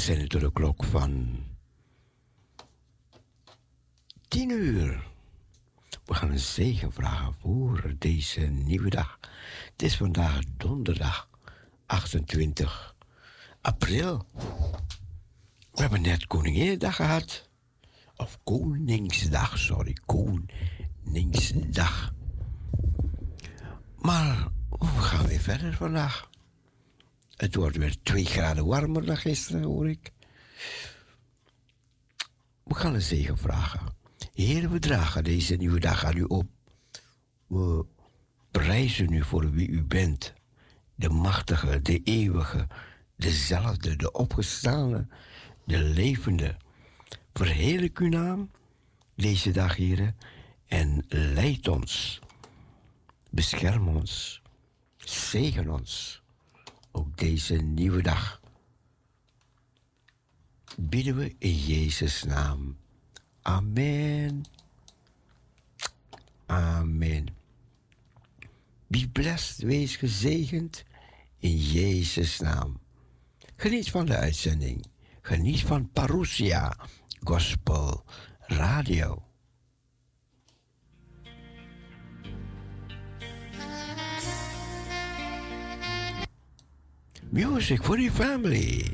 Zijn door de klok van 10 uur. We gaan een zegen vragen voor deze nieuwe dag. Het is vandaag donderdag 28 april. We hebben net Koninginnedag gehad. Of Koningsdag, sorry. Koningsdag. Maar we gaan weer verder vandaag. Het wordt weer twee graden warmer dan gisteren, hoor ik. We gaan een zegen vragen. Heer, we dragen deze nieuwe dag aan u op. We prijzen u voor wie u bent. De machtige, de eeuwige, dezelfde, de opgestane, de levende. Verheerlijk uw naam deze dag, Heer, en leid ons. Bescherm ons. Zegen ons ook deze nieuwe dag. Bidden we in Jezus' naam. Amen. Amen. Be blessed, wees gezegend in Jezus' naam. Geniet van de uitzending. Geniet van Parousia Gospel Radio. Music for your family.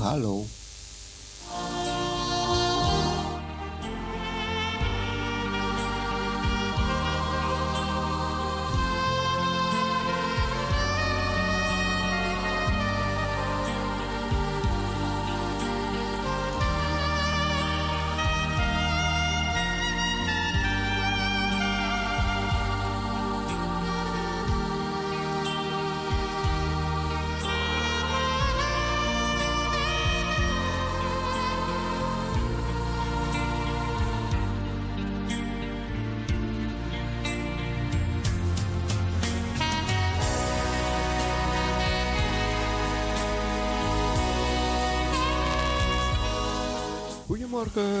hello Network eh,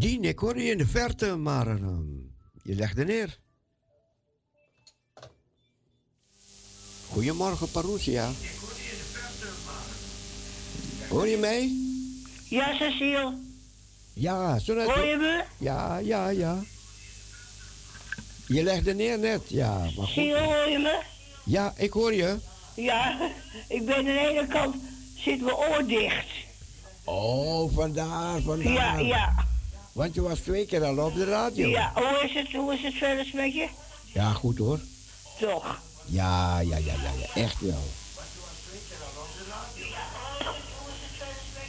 Die, ik hoor je in de verte, maar um, je legt er neer. Goedemorgen, Parousia. Hoor je mij? Ja, Cecile. Ja, zo net. Hoor je me? Ja, ja, ja. Je legde neer net, ja. Maar goed. Cecile, hoor je me? Ja, ik hoor je. Ja, ik ben aan de ene kant zit mijn oor dicht. Oh, vandaar, vandaar. Ja, ja. Want je was twee keer al op de radio. Ja, hoe is het, hoe is het verder met je? Ja, goed hoor. Toch? Ja, ja, ja, ja, ja. echt wel.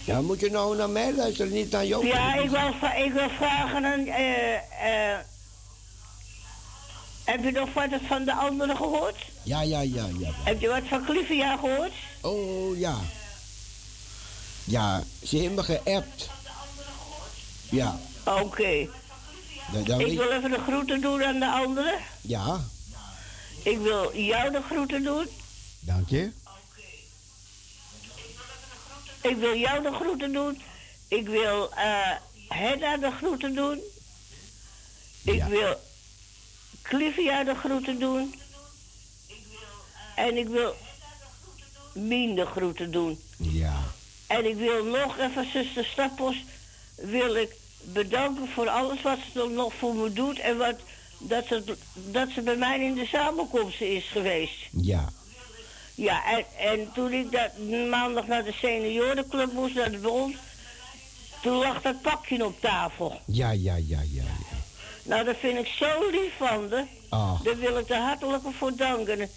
Ja, moet je nou naar mij luisteren, niet naar jou? Ja, ik wil, ik wil vragen aan... eh eh heb je nog wat van de anderen gehoord? Ja, ja, ja, ja. Heb je wat van Clivia gehoord? Oh, ja. Ja, ze heeft me geappt. Ja, Oké. dan, dan Ik wil even de groeten doen aan de anderen. Ja, Ik wil jou de groeten doen. dank je. Ik wil jou de groeten doen. Ik wil eh Hedda de groeten doen. Ik Ja. wil Clivia de groeten doen. En ik wil Mien de groeten doen. Ja, En ik wil nog even zuster Stappos wil ik bedanken voor alles wat ze er nog voor me doet. En wat, dat, ze, dat ze bij mij in de samenkomsten is geweest. ja. Ja, en, en toen ik dat maandag naar de seniorenclub moest, naar de bond, toen lag dat pakje op tafel. Ja, ja, ja, ja, ja. Nou, dat vind ik zo lief van de. Ach, Daar wil ik de hartelijke voor danken.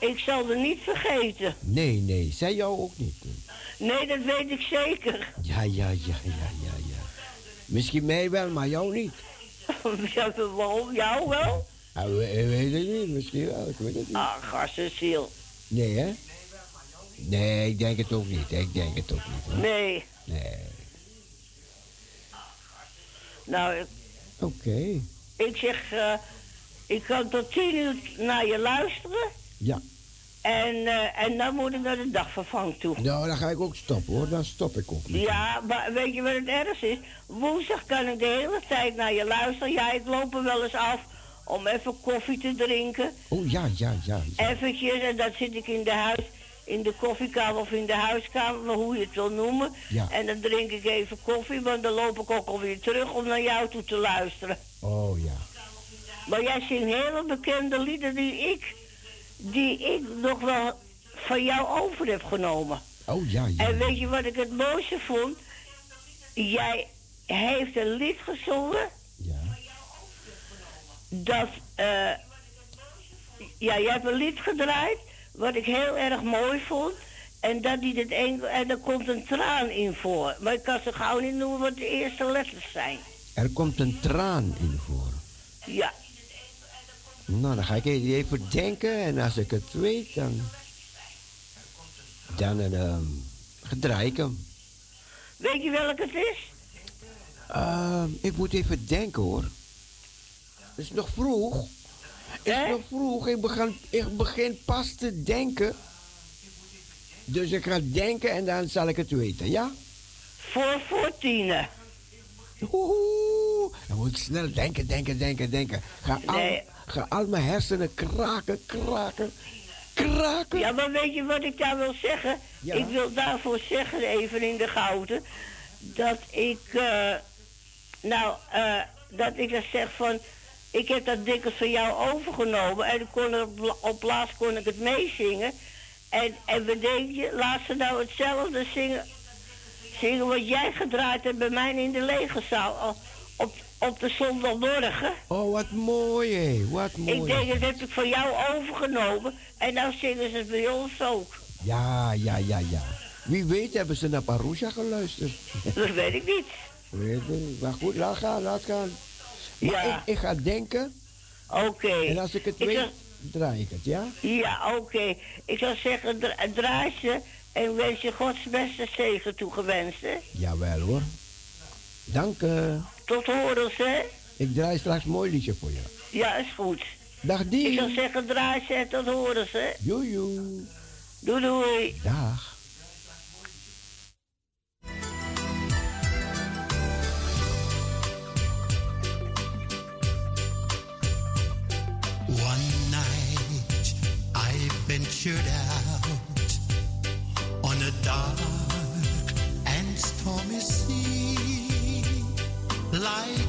Ik zal er niet vergeten. nee, nee, zij jou ook niet. Nee, dat weet ik zeker. Ja, ja, ja, ja, ja. Misschien mij wel, maar jou niet. Ja, waarom? Jou wel? Ja, we, we weet het niet, misschien wel, ik weet het niet. Ach, Gassenziel. Nee, hè? Nee, ik denk het ook niet. Ik denk het ook niet. Hoor. Nee. Nee. Nou, ik, Oké. ik zeg, eh, ik kan tot tien uur naar je luisteren. Ja. En, eh, en dan moet ik naar de dagvervang toe. Nou, dan ga ik ook stoppen hoor. Dan stop ik ook niet. Ja, maar weet je wat het ergste is? Woensdag kan ik de hele tijd naar je luisteren. Ja, ik loop er wel eens af om even koffie te drinken. Oh ja, ja, ja. ja. Eventjes, en dan zit ik in de huis, in de koffiekamer of in de huiskamer, hoe je het wil noemen. Ja. En dan drink ik even koffie, want dan loop ik ook alweer terug om naar jou toe te luisteren. Oh ja. Maar jij zingt hele bekende lieden die ik, die ik nog wel van jou over heb genomen. Oh ja, ja. En weet je wat ik het mooiste vond? Jij heeft een lied gezongen Ja. dat, eh, ja, jij hebt een lied gedraaid wat ik heel erg mooi vond. En, dat die het enkel, en er komt een traan in voor. Maar ik kan ze gauw niet noemen wat de eerste letters zijn. Er komt een traan in voor. Ja, Nou, dan ga ik even denken en als ik het weet, dan. Dan ehm gedraai ik hem. weet je welk het is? Ehm, ik moet even denken hoor. Het is nog vroeg. Het is nog vroeg. Ik begin, ik begin pas te denken. Dus ik ga denken en dan zal ik het weten, ja? Voor voor tienen. Oeh, dan moet ik snel denken, denken, denken, denken. Ga al, Nee. Ga al mijn hersenen kraken, kraken, kraken. Ja, maar weet je wat ik daar wil zeggen? Ja. Ik wil daarvoor zeggen, even in de gouden, dat ik, eh, nou, eh, dat ik dat zeg van, ik heb dat dikwijls van jou overgenomen en ik kon er, op, laatst kon ik het meezingen. En, en bedenk je, laat ze nou hetzelfde zingen, zingen wat jij gedraaid hebt bij mij in de legerzaal al- op, op de zondagmorgen. Oh, wat mooi, hé. Wat mooi. Ik denk, dat heb ik van jou overgenomen. En nou zingen ze het bij ons ook. Ja, ja, ja, ja. Wie weet hebben ze naar Parousia geluisterd. Dat weet ik niet. Weet je, maar goed, laat gaan, laat gaan. Maar Ja. ik, ik ga denken Oké. en als ik het Ik weet, draai ik het, ja? Ja, oké. Ik zou zeggen, dra- draai ze en wens je Gods beste zegen toegewenst, hè. Jawel hoor. Dank je. Tot horens, hè. Ik draai straks een mooi liedje voor je. Ja, is goed. Dag Ik die. zou zeggen, draai ze en tot horens, hè. Joejoe. Doei, doei. Dag. One night I ventured out on a dark and stormy sea. life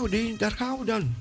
Nou, die, daar gaan we dan.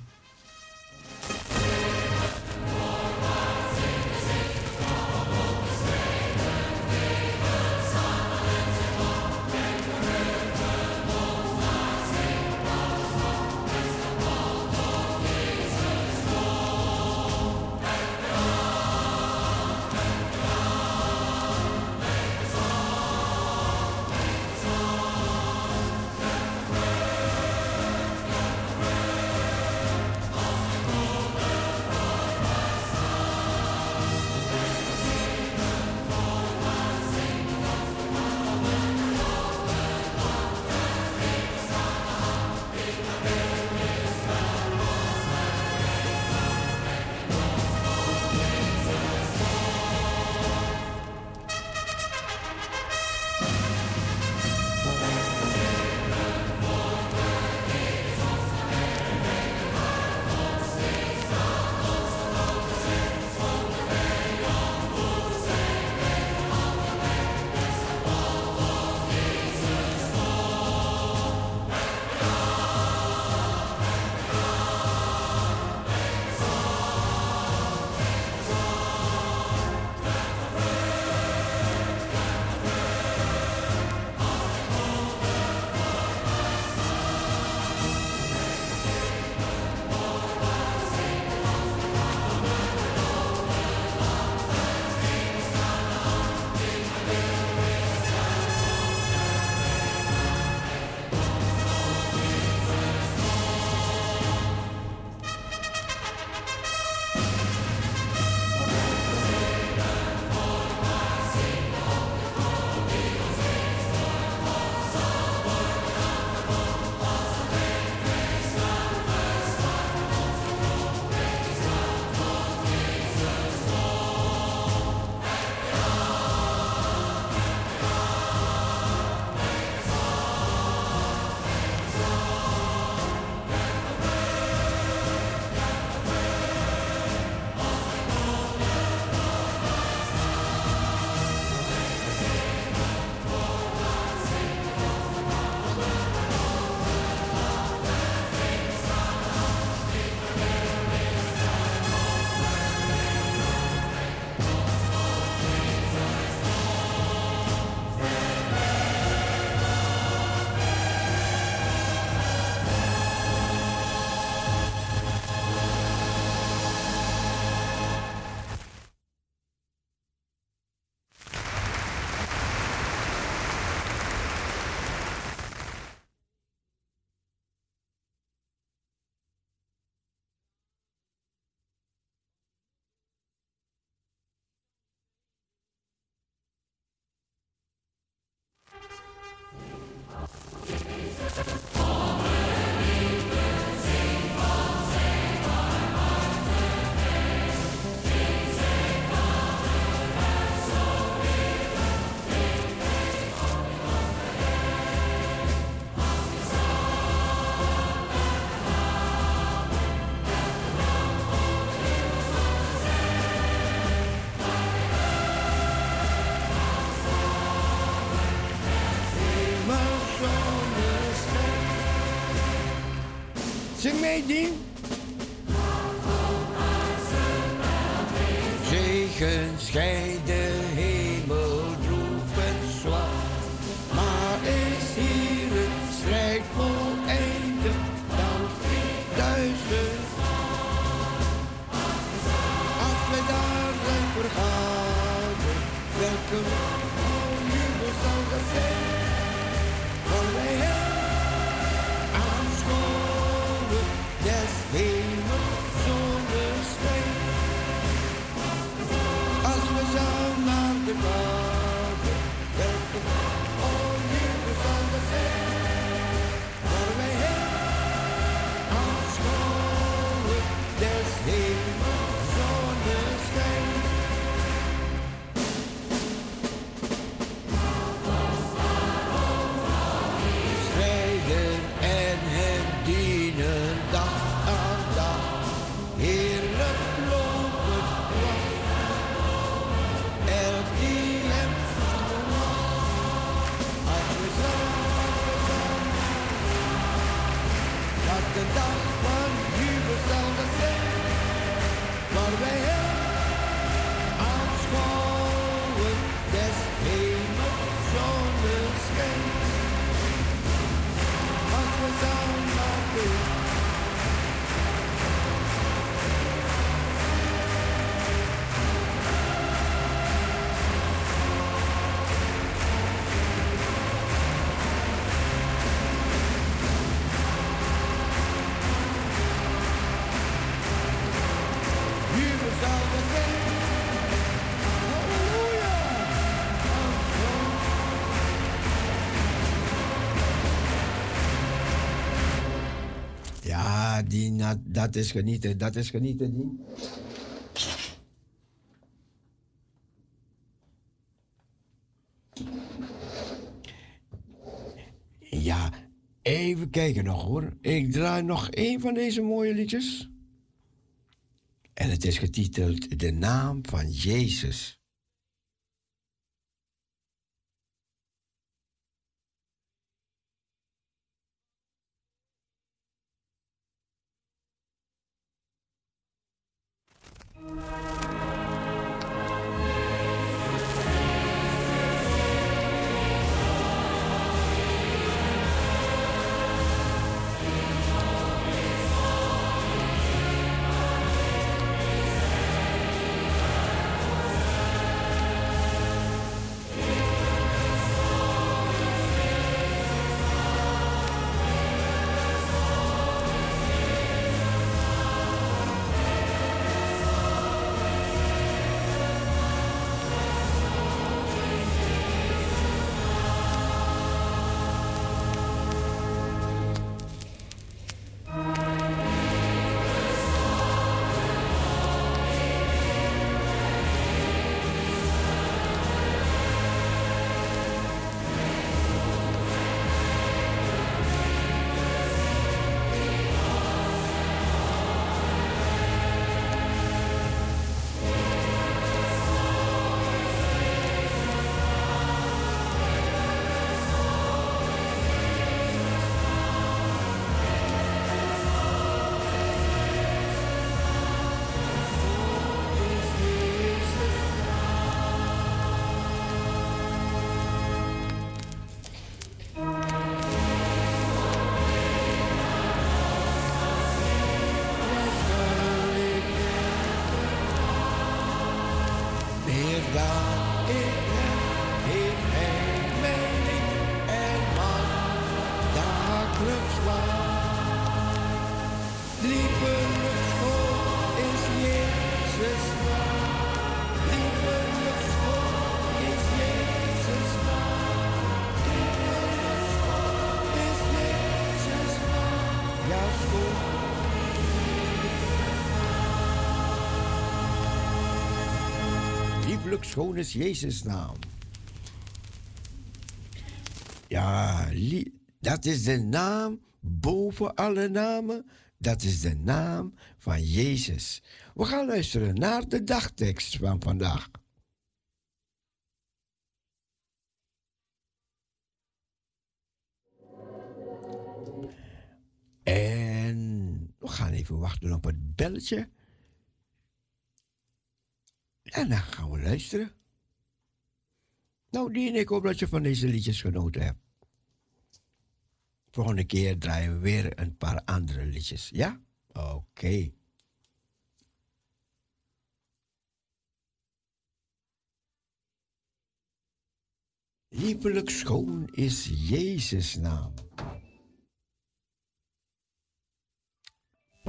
Zing mee, die, na- dat is genieten, dat is genieten, die. Ja, even kijken nog hoor. Ik draai nog één van deze mooie liedjes. En het is getiteld De naam van Jezus. Schoon is Jezus naam. Ja, dat is de naam boven alle namen. Dat is de naam van Jezus. We gaan luisteren naar de dagtekst van vandaag. En gaan even wachten op het belletje. En dan gaan we luisteren. Nou, die ik hoop dat je van deze liedjes genoten hebt. Volgende keer draaien we weer een paar andere liedjes, ja? Oké. Liefelijk schoon is Jezus' naam.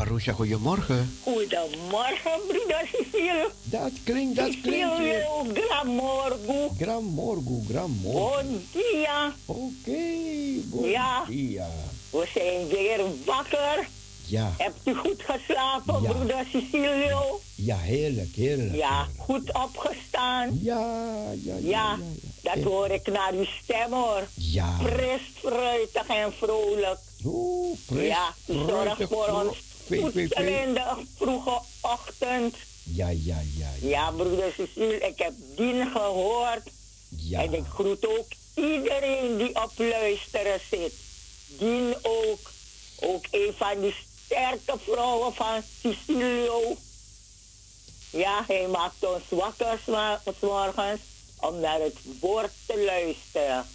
Marusha, goedemorgen. Goedemorgen, broeder Cecile. Dat klinkt, dat klinkt weer. Gramorgo. Gramorgo, gramorgo. Bon dia. Oké, okay, bon ja. dia. We zijn weer wakker. Ja. Hebt u goed geslapen, ja. broeder Cecilio? Ja, heerlijk, heerlijk. Ja, goed opgestaan. Ja, ja, ja. Ja, ja, dat hoor ik naar uw stem hoor. Ja. Fris, fruitig en vrolijk. Oeh, fris, Ja, u zorgt voor ons voedsel in de vroege ochtend. Ja, ja, ja. Ja, ja broeder Cecile, ik heb dien gehoord. Ja. En ik groet ook iedereen die op luisteren zit. Dien ook. Ook een van die sterke vrouwen van Sicilio. Ja, hij maakt ons wakker morgens om naar het woord te luisteren.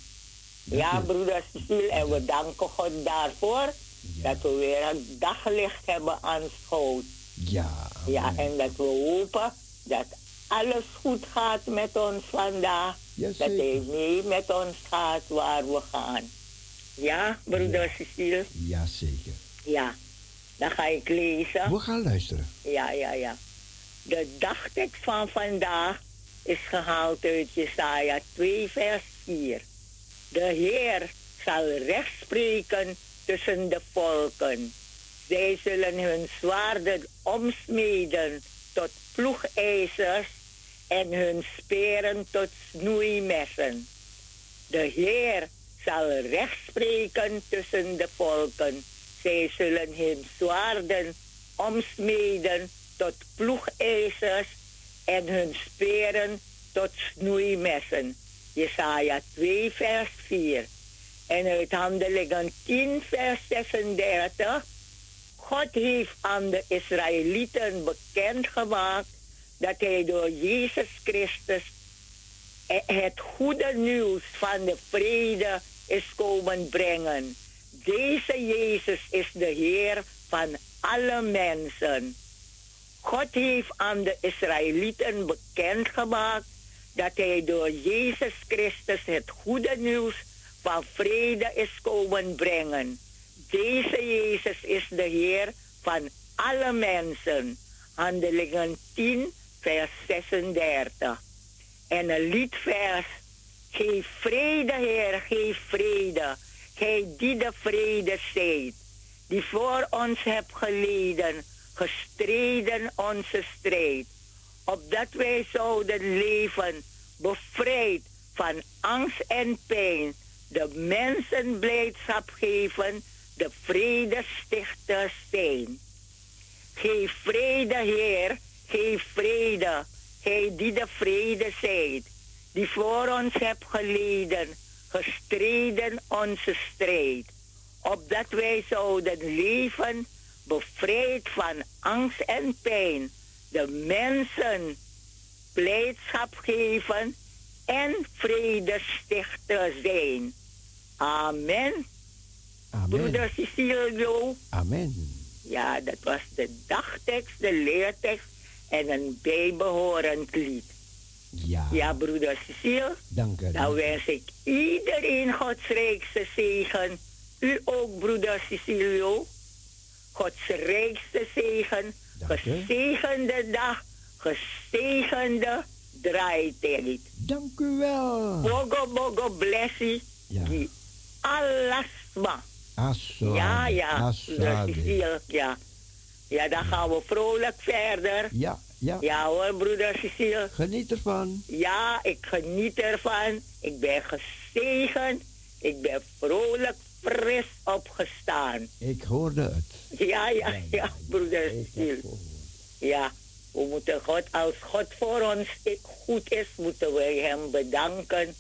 Ja, broeder Cecile, en we danken God daarvoor ja. dat we weer een daglicht hebben aanschouwd. Ja. Ja, en dat we hopen dat alles goed gaat met ons vandaag. Dat hij mee met ons gaat waar we gaan. Ja, broeder ja. Cecile? Ja, zeker. Ja, dan ga ik lezen. We gaan luisteren. Ja, ja, ja. De dagtekst van vandaag is gehaald uit Jesaja 2, vers 4. De Heer zal recht spreken tussen de volken. Zij zullen hun zwaarden omsmeden tot ploegijzers en hun speren tot snoeimessen. De Heer zal recht spreken tussen de volken. Zij zullen hun zwaarden omsmeden tot ploegijzers en hun speren tot snoeimessen. Jesaja 2, vers 4. En uit Handelingen 10, vers 36. God heeft aan de Israëlieten bekendgemaakt dat hij door Jezus Christus het goede nieuws van de vrede is komen brengen. Deze Jezus is de Heer van alle mensen. God heeft aan de Israëlieten bekendgemaakt dat hij door Jezus Christus het goede nieuws van vrede is komen brengen. Deze Jezus is de Heer van alle mensen. Handelingen 10, vers 36. En een liedvers. Geef vrede, Heer, geef vrede. Gij die de vrede zijt, die voor ons hebt geleden, gestreden onze strijd. Opdat wij zouden leven, bevrijd van angst en pijn, de mensen blijdschap geven, de vredestichters zijn. Geef vrede, Heer, geef vrede, Gij die de vrede zijt, die voor ons hebt geleden, gestreden onze strijd, opdat wij zouden leven, bevrijd van angst en pijn, de mensen blijdschap geven en vredestichter zijn. Amen. Amen. Broeder Cecilio. Amen. Ja, dat was de dagtekst, de leertekst en een bijbehorend lied. Ja. Ja, broeder Cecile. Dank u. Dan wens ik iedereen Gods rijkste zegen. U ook, broeder Cecilio. Gods rijkste zegen. Dank. Gezegende dag. Gezegende draaitijd. Dank u wel. Bogo, bogo, blessie. Ja. Die alasma. Assade. Ja, ja. Cecile, ja. Ja, dan gaan we vrolijk verder. Ja, ja. Ja hoor, broeder Cecile. Geniet ervan. Ja, ik geniet ervan. Ik ben gezegend. Ik ben vrolijk fris opgestaan. Ik hoorde het. Ja, ja, ja, broeder Cecile. Ja, we moeten God, als God voor ons goed is, moeten we Hem bedanken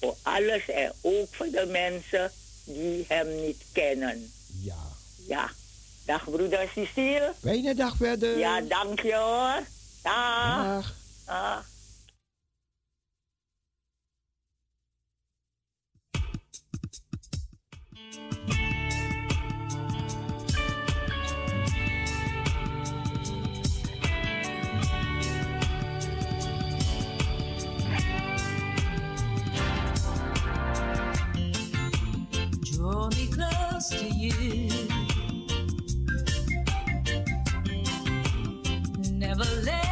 voor alles en ook voor de mensen die Hem niet kennen. Ja. Ja. Dag broeder Cecile. Fijne dag verder. Ja, dank je hoor. Dag. dag. close to you. Never let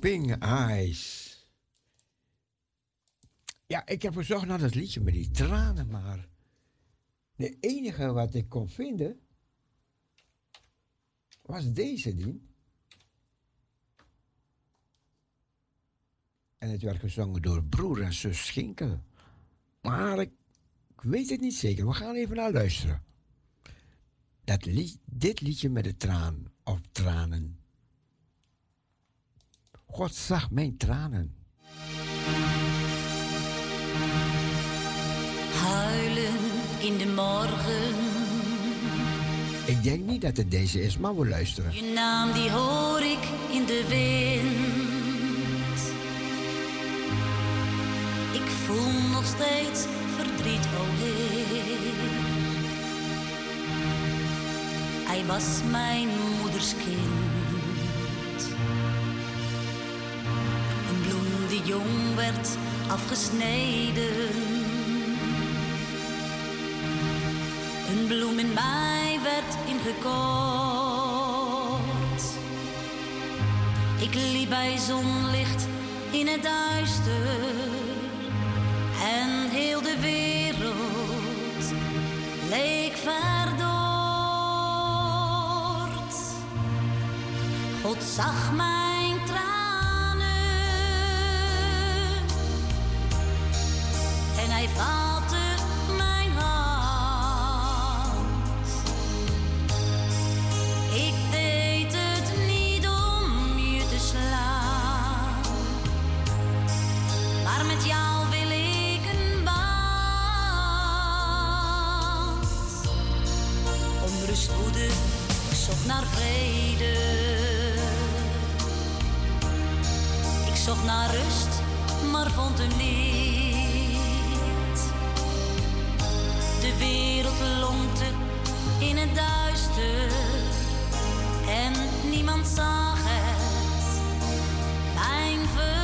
Weeping eyes. Ja, ik heb gezocht naar dat liedje met die tranen, maar de enige wat ik kon vinden was deze ding. En het werd gezongen door broer en zus Schinkel. Maar ik, ik weet het niet zeker. We gaan even naar luisteren. Dat dit liedje met de traan of tranen. God zag mijn tranen. Huilen in de morgen. Ik denk niet dat het deze is, maar we luisteren. Je naam die hoor ik in de wind. Ik voel nog steeds verdriet, o Heer. Hij was mijn moeders kind. Die jong werd afgesneden. Een bloem in mij werd ingekort. Ik liep bij zonlicht in het duister. En heel de wereld leek verdord. God zag mijn tranen. Hij vatte mijn hand. Ik deed het niet om je te slaan. Maar met jou wil ik een band. Onrust woede, ik zocht naar vrede. Ik zocht naar rust, maar vond hem niet. Wereld lonkte in het duister en niemand zag het. Mijn.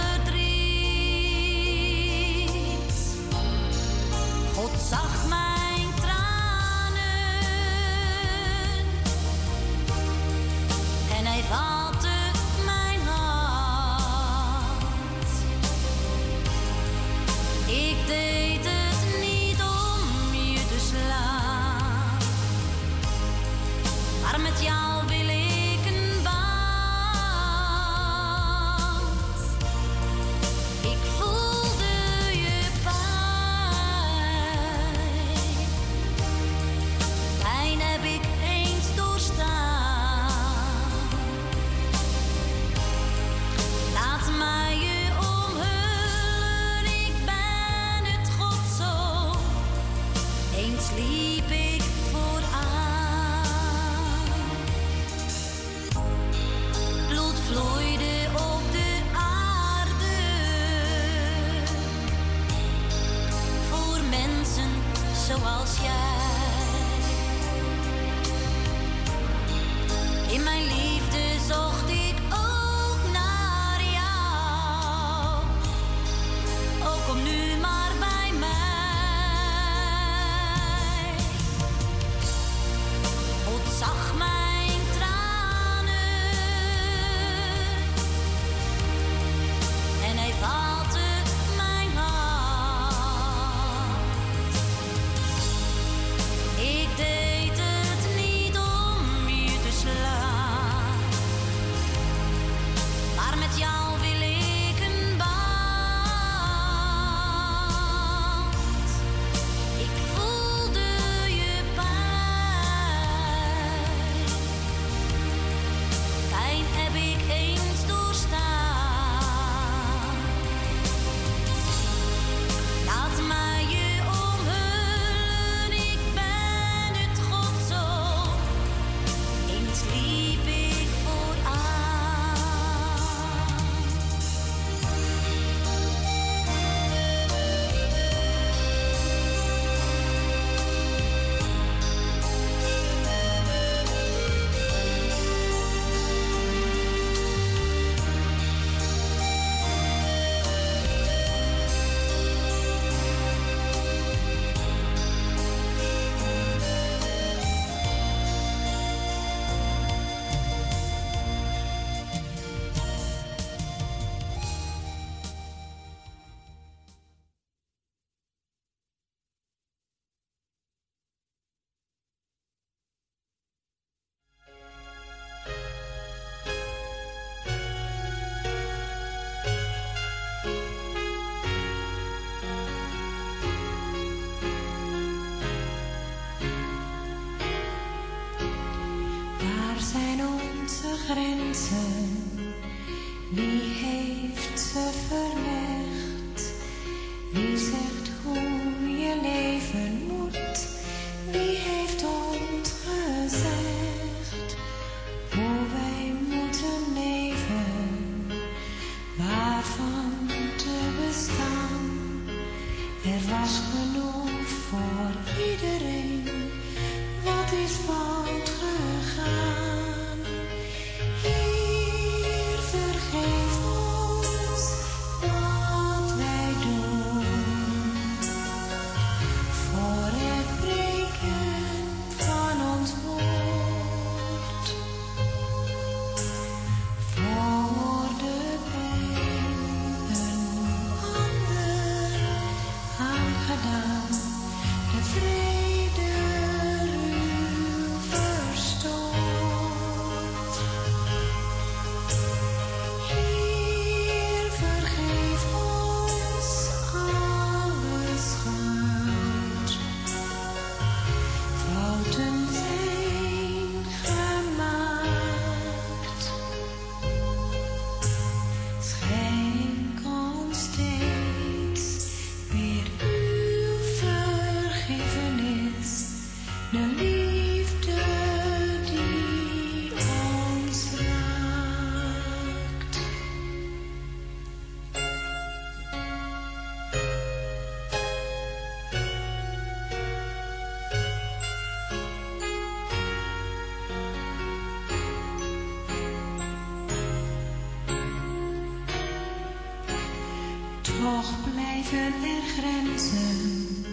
verheven grenzen.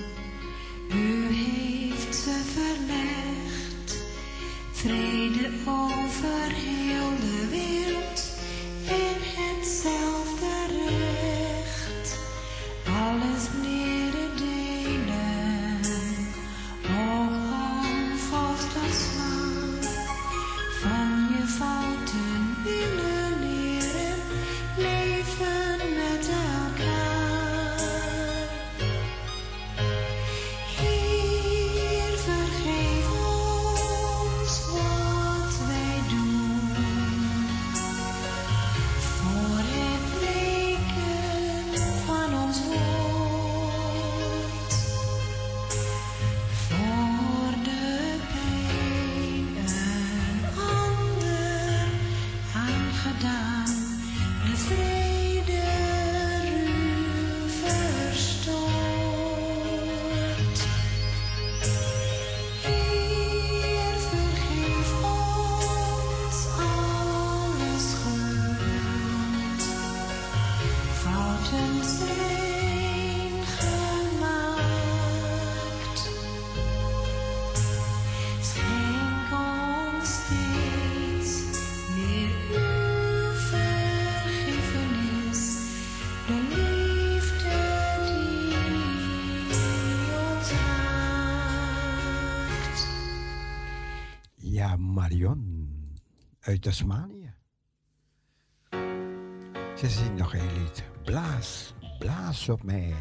U heeft ze verlegd, vrede overheen. Tasmanië. Ze zingt nog een lied. Blaas, blaas op mij.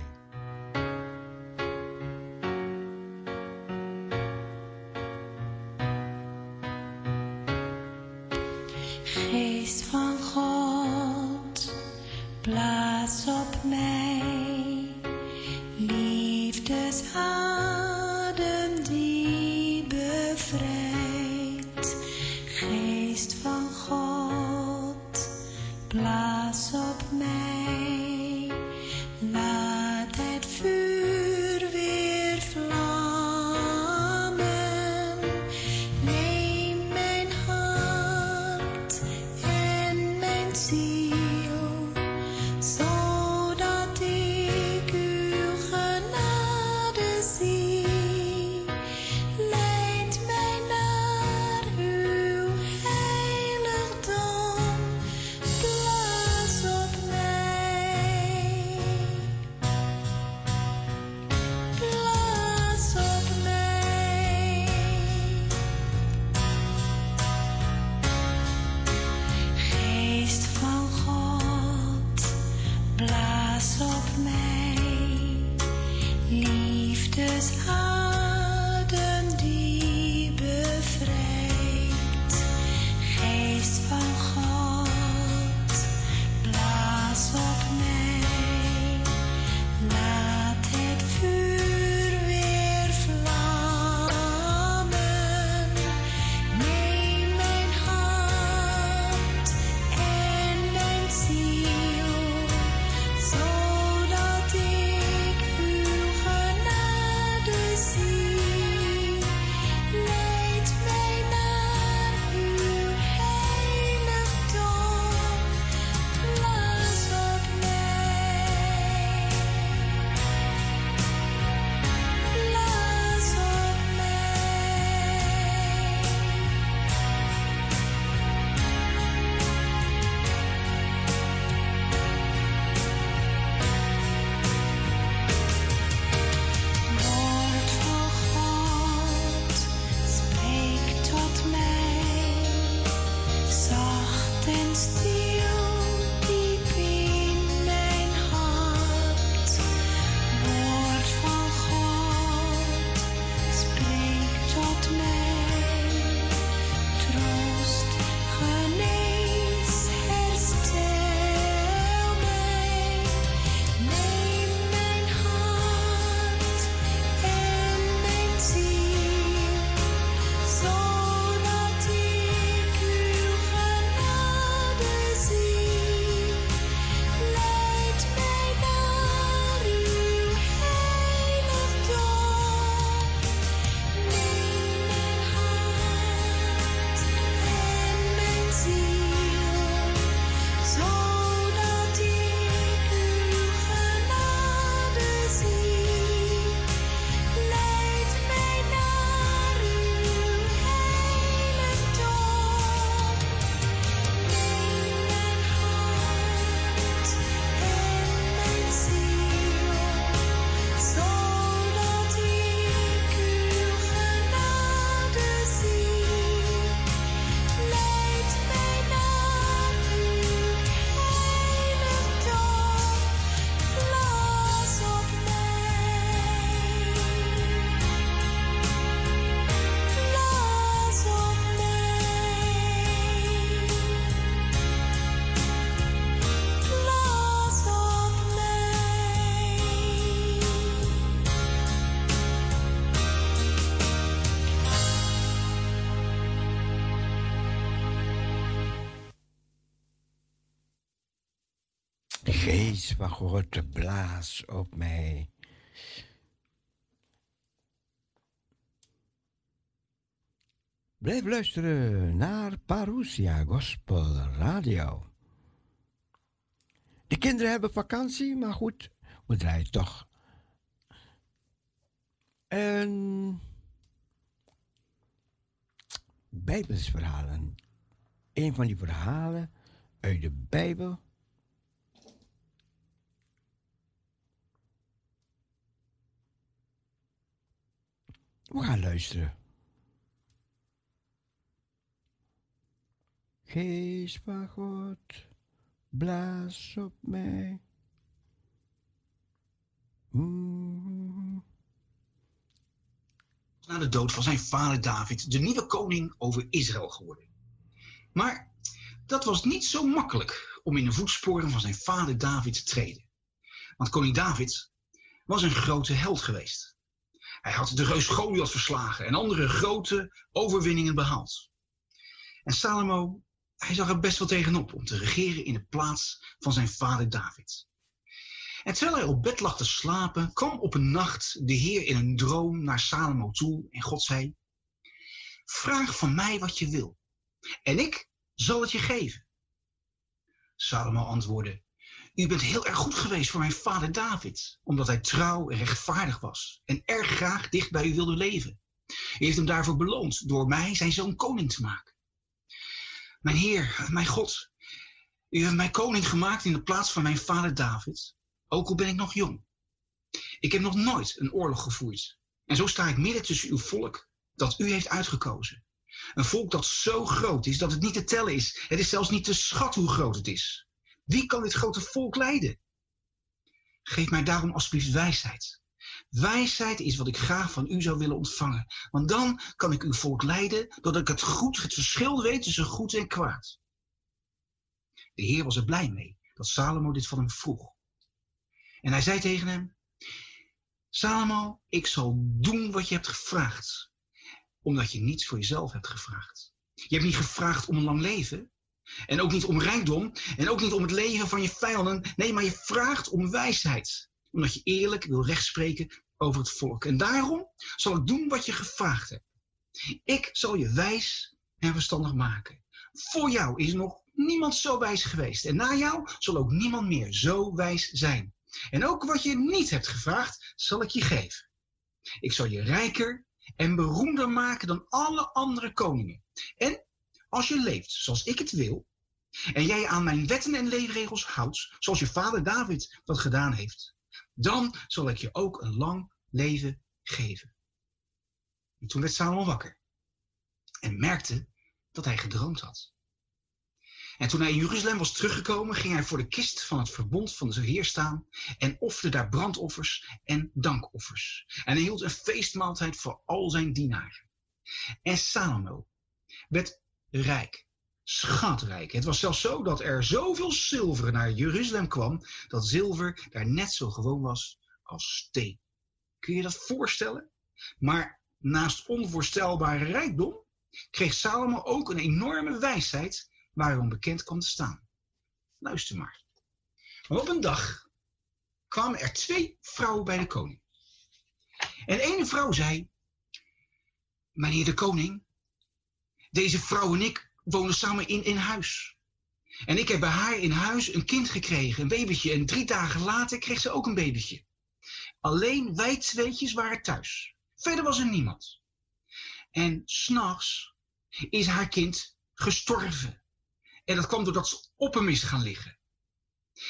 Van God, blaas op mij. Blijf luisteren naar Parousia Gospel Radio. De kinderen hebben vakantie, maar goed, we draaien toch. En Bijbelsverhalen. Een van die verhalen uit de Bijbel. We gaan luisteren. Geest van God, blaas op mij. Na de dood van zijn vader David de nieuwe koning over Israël geworden. Maar dat was niet zo makkelijk om in de voetsporen van zijn vader David te treden. Want koning David was een grote held geweest. Hij had de reus Goliath verslagen en andere grote overwinningen behaald. En Salomo hij zag er best wel tegenop om te regeren in de plaats van zijn vader David. En terwijl hij op bed lag te slapen, kwam op een nacht de Heer in een droom naar Salomo toe en God zei, Vraag van mij wat je wil, en ik zal het je geven. Salomo antwoordde, U bent heel erg goed geweest voor mijn vader David, omdat hij trouw en rechtvaardig was en erg graag dicht bij u wilde leven. U heeft hem daarvoor beloond door mij zijn zoon koning te maken. Mijn Heer, mijn God, u heeft mij koning gemaakt in de plaats van mijn vader David, ook al ben ik nog jong. Ik heb nog nooit een oorlog gevoerd. En zo sta ik midden tussen uw volk dat u heeft uitgekozen. Een volk dat zo groot is dat het niet te tellen is. Het is zelfs niet te schat hoe groot het is. Wie kan dit grote volk leiden? Geef mij daarom alsjeblieft wijsheid. Wijsheid is wat ik graag van u zou willen ontvangen. Want dan kan ik uw volk leiden doordat ik het goed, het verschil weet tussen goed en kwaad. De Heer was er blij mee dat Salomo dit van hem vroeg. En hij zei tegen hem, Salomo, ik zal doen wat je hebt gevraagd, omdat je niets voor jezelf hebt gevraagd. Je hebt niet gevraagd om een lang leven, en ook niet om rijkdom, en ook niet om het leven van je vijanden. Nee, maar je vraagt om wijsheid omdat je eerlijk wil rechtspreken over het volk. En daarom zal ik doen wat je gevraagd hebt. Ik zal je wijs en verstandig maken. Voor jou is nog niemand zo wijs geweest. En na jou zal ook niemand meer zo wijs zijn. En ook wat je niet hebt gevraagd, zal ik je geven. Ik zal je rijker en beroemder maken dan alle andere koningen. En als je leeft zoals ik het wil, en jij aan mijn wetten en leefregels houdt, zoals je vader David dat gedaan heeft, dan zal ik je ook een lang leven geven. En toen werd Salomo wakker en merkte dat hij gedroomd had. En toen hij in Jeruzalem was teruggekomen, ging hij voor de kist van het verbond van de Heer staan en offerde daar brandoffers en dankoffers. En hij hield een feestmaaltijd voor al zijn dienaren. En Salomo werd rijk schatrijk. Het was zelfs zo dat er zoveel zilver naar Jeruzalem kwam, dat zilver daar net zo gewoon was als steen. Kun je dat voorstellen? Maar naast onvoorstelbare rijkdom kreeg Salomo ook een enorme wijsheid waarom bekend kwam te staan. Luister maar. maar op een dag kwamen er twee vrouwen bij de koning. En de ene vrouw zei, meneer de koning, deze vrouw en ik wonen samen in, in huis. En ik heb bij haar in huis een kind gekregen, een babytje. En drie dagen later kreeg ze ook een babytje. Alleen wij tweetjes waren thuis. Verder was er niemand. En s'nachts is haar kind gestorven. En dat kwam doordat ze op hem is gaan liggen.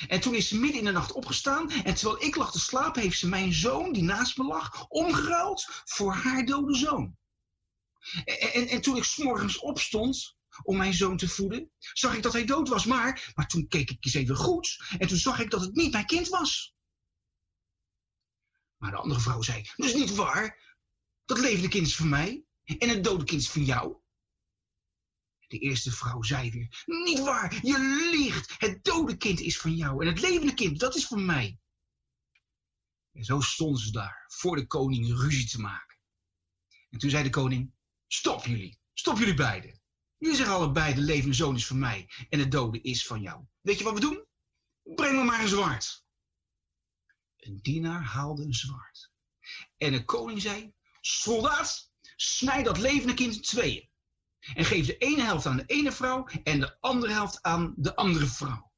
En toen is ze midden in de nacht opgestaan. En terwijl ik lag te slapen, heeft ze mijn zoon, die naast me lag, omgeruild voor haar dode zoon. En, en, en toen ik s'morgens opstond, om mijn zoon te voeden, zag ik dat hij dood was. Maar, maar toen keek ik eens even goed en toen zag ik dat het niet mijn kind was. Maar de andere vrouw zei, is niet waar. Dat levende kind is van mij en het dode kind is van jou. De eerste vrouw zei weer, niet waar, je liegt. Het dode kind is van jou en het levende kind, dat is van mij. En zo stonden ze daar voor de koning ruzie te maken. En toen zei de koning, stop jullie, stop jullie beiden. Jullie zeggen allebei, de levende zoon is van mij en de dode is van jou. Weet je wat we doen? breng me maar een zwaard. Een dienaar haalde een zwaard. En de koning zei, soldaat, snijd dat levende kind in tweeën. En geef de ene helft aan de ene vrouw en de andere helft aan de andere vrouw.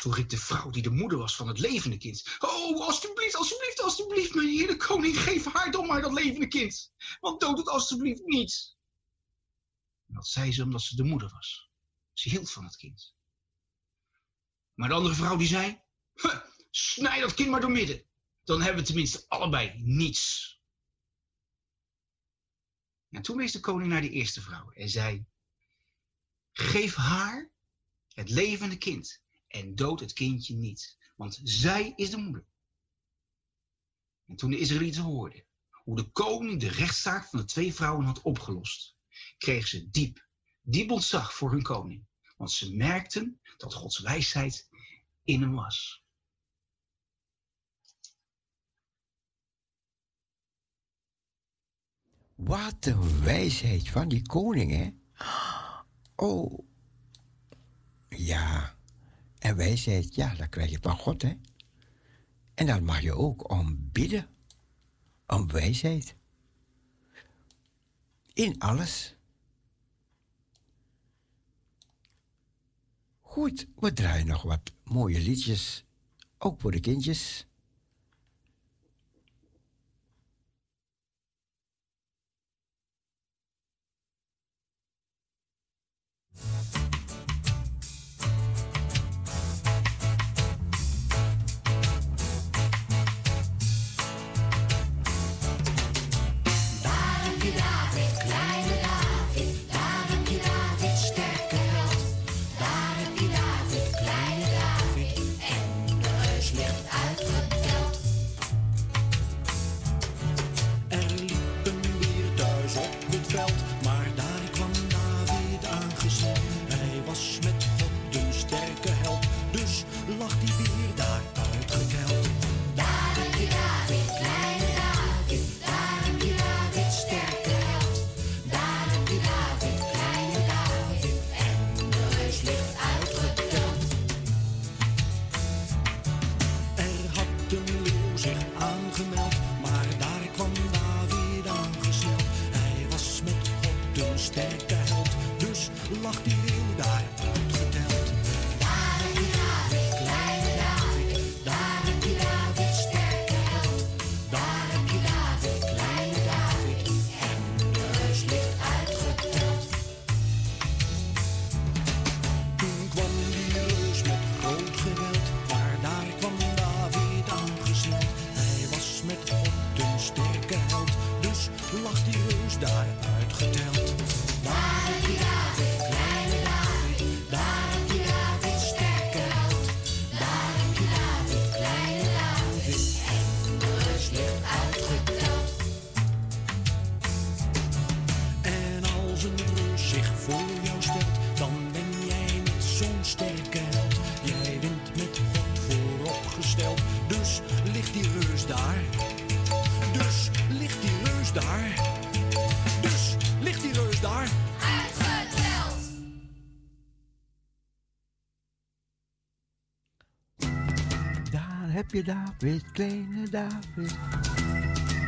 Toen riep de vrouw die de moeder was van het levende kind. Oh, alstublieft, alstublieft, alstublieft, mijn heer de koning, geef haar dan maar dat levende kind. Want dood het alstublieft niet. En dat zei ze omdat ze de moeder was. Ze hield van het kind. Maar de andere vrouw die zei, snij dat kind maar door midden. Dan hebben we tenminste allebei niets. En toen wees de koning naar de eerste vrouw en zei, geef haar het levende kind en dood het kindje niet, want zij is de moeder. En toen de Israëlieten hoorden hoe de koning de rechtszaak van de twee vrouwen had opgelost, kregen ze diep, diep ontzag voor hun koning, want ze merkten dat Gods wijsheid in hem was. Wat een wijsheid van die koning, hè? Oh, ja. En wijsheid, ja, dat krijg je van God, hè? En dan mag je ook om bidden, om wijsheid. In alles. Goed, we draaien nog wat mooie liedjes, ook voor de kindjes. locked in. Je David, kleine David.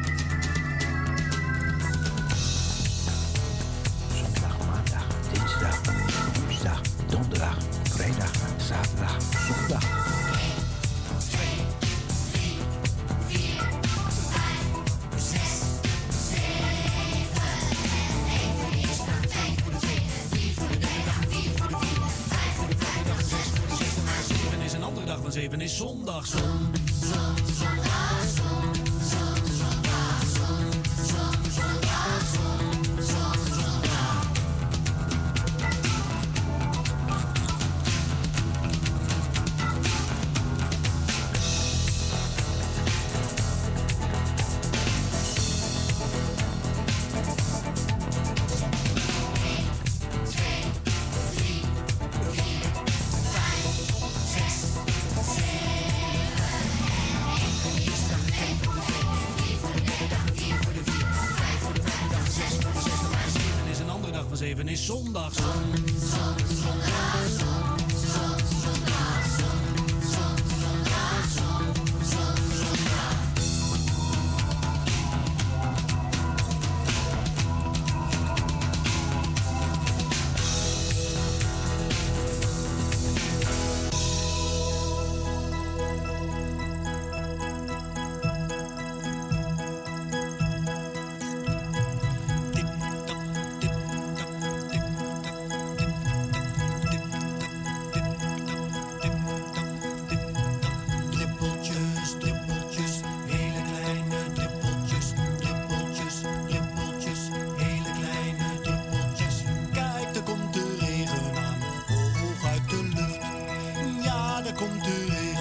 komt u heen?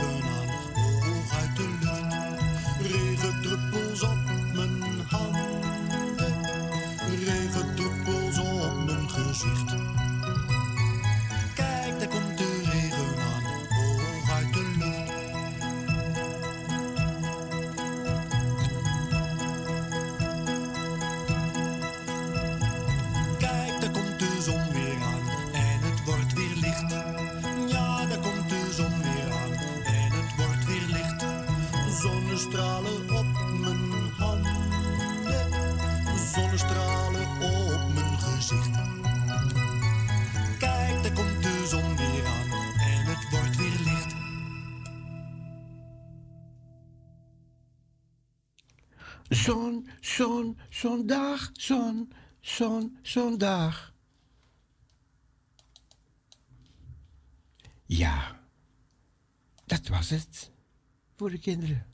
Zondag, zon, zon, zondag. Ja, dat was het voor de kinderen.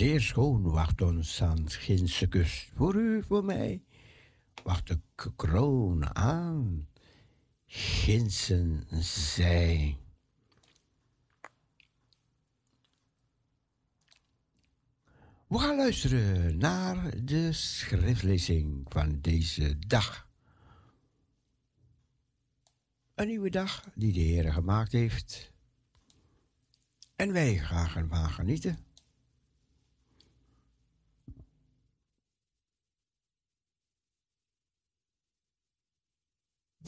Zeer schoon wacht ons aan Ginse kust. Voor u, voor mij, wacht de kroon aan. Ginsen zij. We gaan luisteren naar de schriftlezing van deze dag. Een nieuwe dag die de Heer gemaakt heeft. En wij gaan ervan genieten.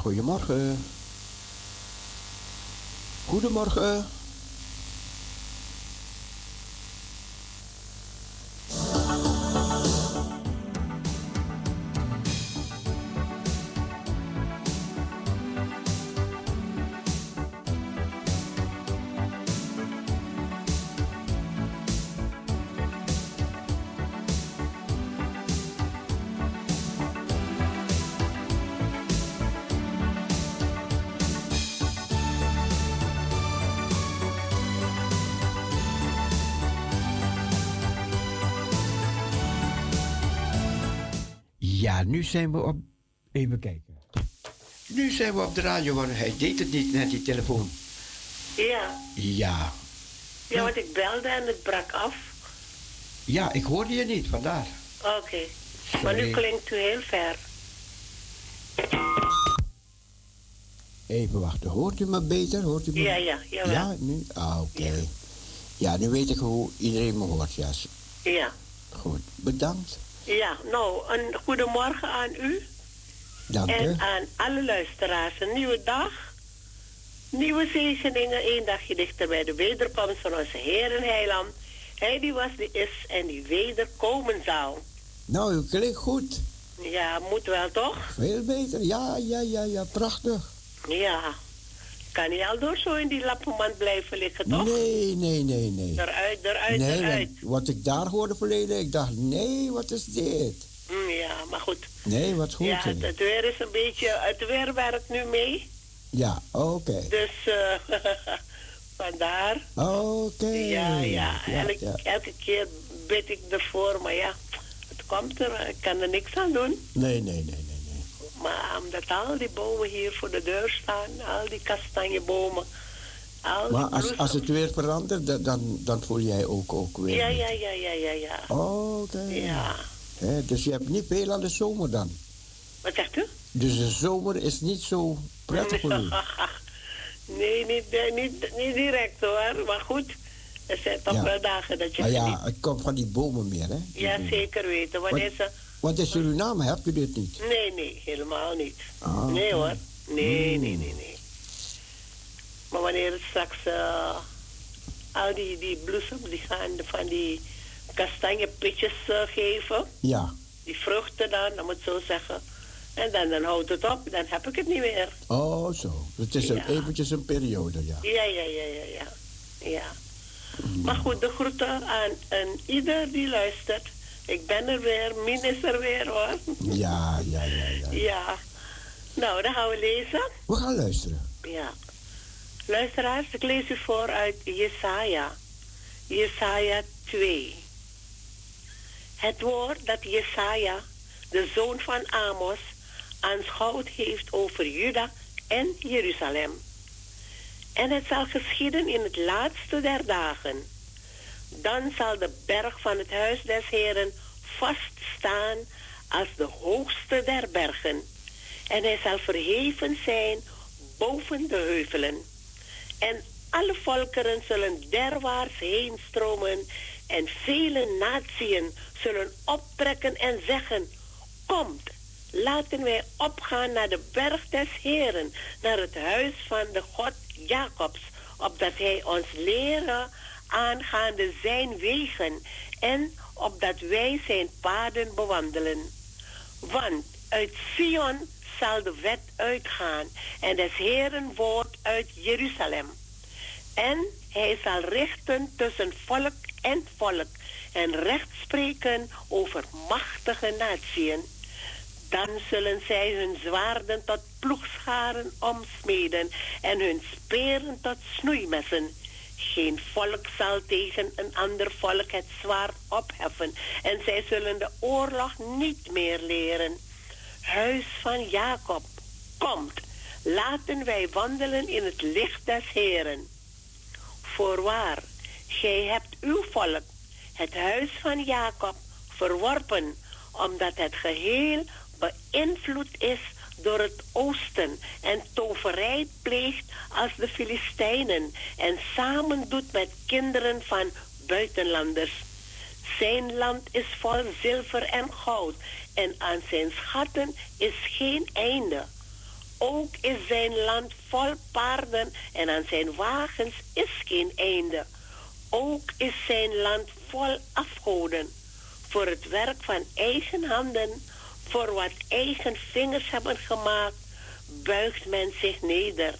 Goedemorgen. Goedemorgen. Ja, nu zijn we op. Even kijken. Nu zijn we op de radio, want hij deed het niet met die telefoon. Ja. Ja. ja, want ik belde en het brak af. Ja, ik hoorde je niet, vandaar. Oké. Maar nu klinkt u heel ver. Even wachten, hoort u me beter? Hoort u me? Ja, ja, jawel. Ja, nu? Ah, oké. Ja. nu weet ik hoe iedereen me hoort, ja. Ja. Goed, bedankt. Ja, nou, een goedemorgen aan u. Dank En u. aan alle luisteraars. Een nieuwe dag. Nieuwe zegeningen. één dagje dichter bij de wederkomst van onze Heer en Heiland. Hij die was, die is en die wederkomen zal. Nou, u klinkt goed. Ja, moet wel toch? Veel beter. Ja, ja, ja, ja, prachtig. Ja. Kan niet al door zo in die lappenmand blijven liggen, toch? Nee, nee, nee, nee. Eruit, eruit, nee, eruit. wat ik daar hoorde verleden, ik dacht, nee, wat is dit? Mm, ja, maar goed. Nee, wat goed. ja, het, het weer is een beetje... Het weer werkt nu mee. Ja, oké. Dus eh vandaar. Oké. Ja, ja. ja, Elk- ja. Elke keer bid ik ervoor, maar ja, het komt er. Ik kan er niks aan doen. Nee, nee. nee. Maar omdat al die bomen hier voor de deur staan, al die kastanjebomen, al Maar die als, als het weer verandert, da- dan, dan voel jij ook, ook weer. Ja, ja, ja, ja, ja, ja. Oké. Ja. Dus je hebt niet veel aan de zomer dan. Wat zegt u? Dus de zomer is niet zo prettig voor u. nee, niet, niet, niet direct hoor. Maar goed, er zijn toch Ja. wel dagen dat je Maar ja, geniet. het komt van die bomen meer, hè? Ja, zeker weten. Wanneer ze... Want in Suriname hebt u dit niet. Nee, nee, helemaal niet. Ah, nee hoor. Nee, Hmm. nee, nee, nee. Maar wanneer het straks eh, al die, die bloesem, die gaan van die kastanjepitjes eh, geven, Ja. die vruchten dan, dan moet ik zo zeggen. En dan, dan houdt het op, dan heb ik het niet meer. Oh, zo. Het is een, eventjes een periode, ja. Ja, ja, ja, ja, ja. ja. Maar goed, de groeten aan, aan ieder die luistert. Ik ben er weer, Min is er weer hoor. Ja, ja, ja, ja. Ja. Nou, dan gaan we lezen. We gaan luisteren. Ja. Luisteraars, ik lees u voor uit Jesaja. Jesaja 2. Het woord dat Jesaja, de zoon van Amos, aanschouwd heeft over Juda en Jeruzalem. En het zal geschieden in het laatste der dagen, Dan zal de berg van het huis des Heren vaststaan als de hoogste der bergen. En hij zal verheven zijn boven de heuvelen. En alle volkeren zullen derwaarts heen stromen en vele natieën zullen optrekken en zeggen, komt, laten wij opgaan naar de berg des Heren, naar het huis van de God Jacobs, opdat hij ons leren aangaande zijn wegen en opdat wij zijn paden bewandelen. Want uit Sion zal de wet uitgaan en des Heren woord uit Jeruzalem. En hij zal richten tussen volk en volk en recht spreken over machtige natieën. Dan zullen zij hun zwaarden tot ploegscharen omsmeden en hun speren tot snoeimessen. Geen volk zal tegen een ander volk het zwaard opheffen en zij zullen de oorlog niet meer leren. Huis van Jacob, komt, laten wij wandelen in het licht des Heren. Voorwaar, gij hebt uw volk, het huis van Jacob, verworpen, omdat het geheel beïnvloed is door het oosten en toverij pleegt als de Filistijnen en samen doet met kinderen van buitenlanders. Zijn land is vol zilver en goud en aan zijn schatten is geen einde. Ook is zijn land vol paarden en aan zijn wagens is geen einde. Ook is zijn land vol afgoden. Voor het werk van eigen handen, voor wat eigen vingers hebben gemaakt, buigt men zich neder.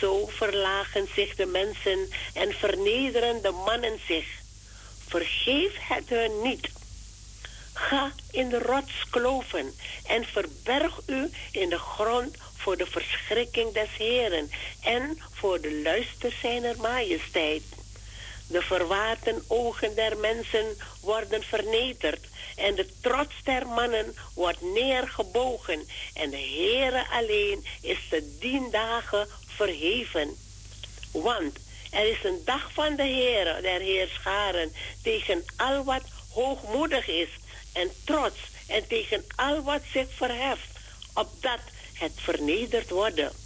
Zo verlagen zich de mensen en vernederen de mannen zich. Vergeef het hun niet. Ga in de rotskloven en verberg u in de grond voor de verschrikking des Heren en voor de luister zijner majesteit. De verwaten ogen der mensen worden vernederd en de trots der mannen wordt neergebogen en de Heere alleen is de dien dagen verheven. Want er is een dag van de Heere der Heerscharen tegen al wat hoogmoedig is en trots en tegen al wat zich verheft, opdat het vernederd worden.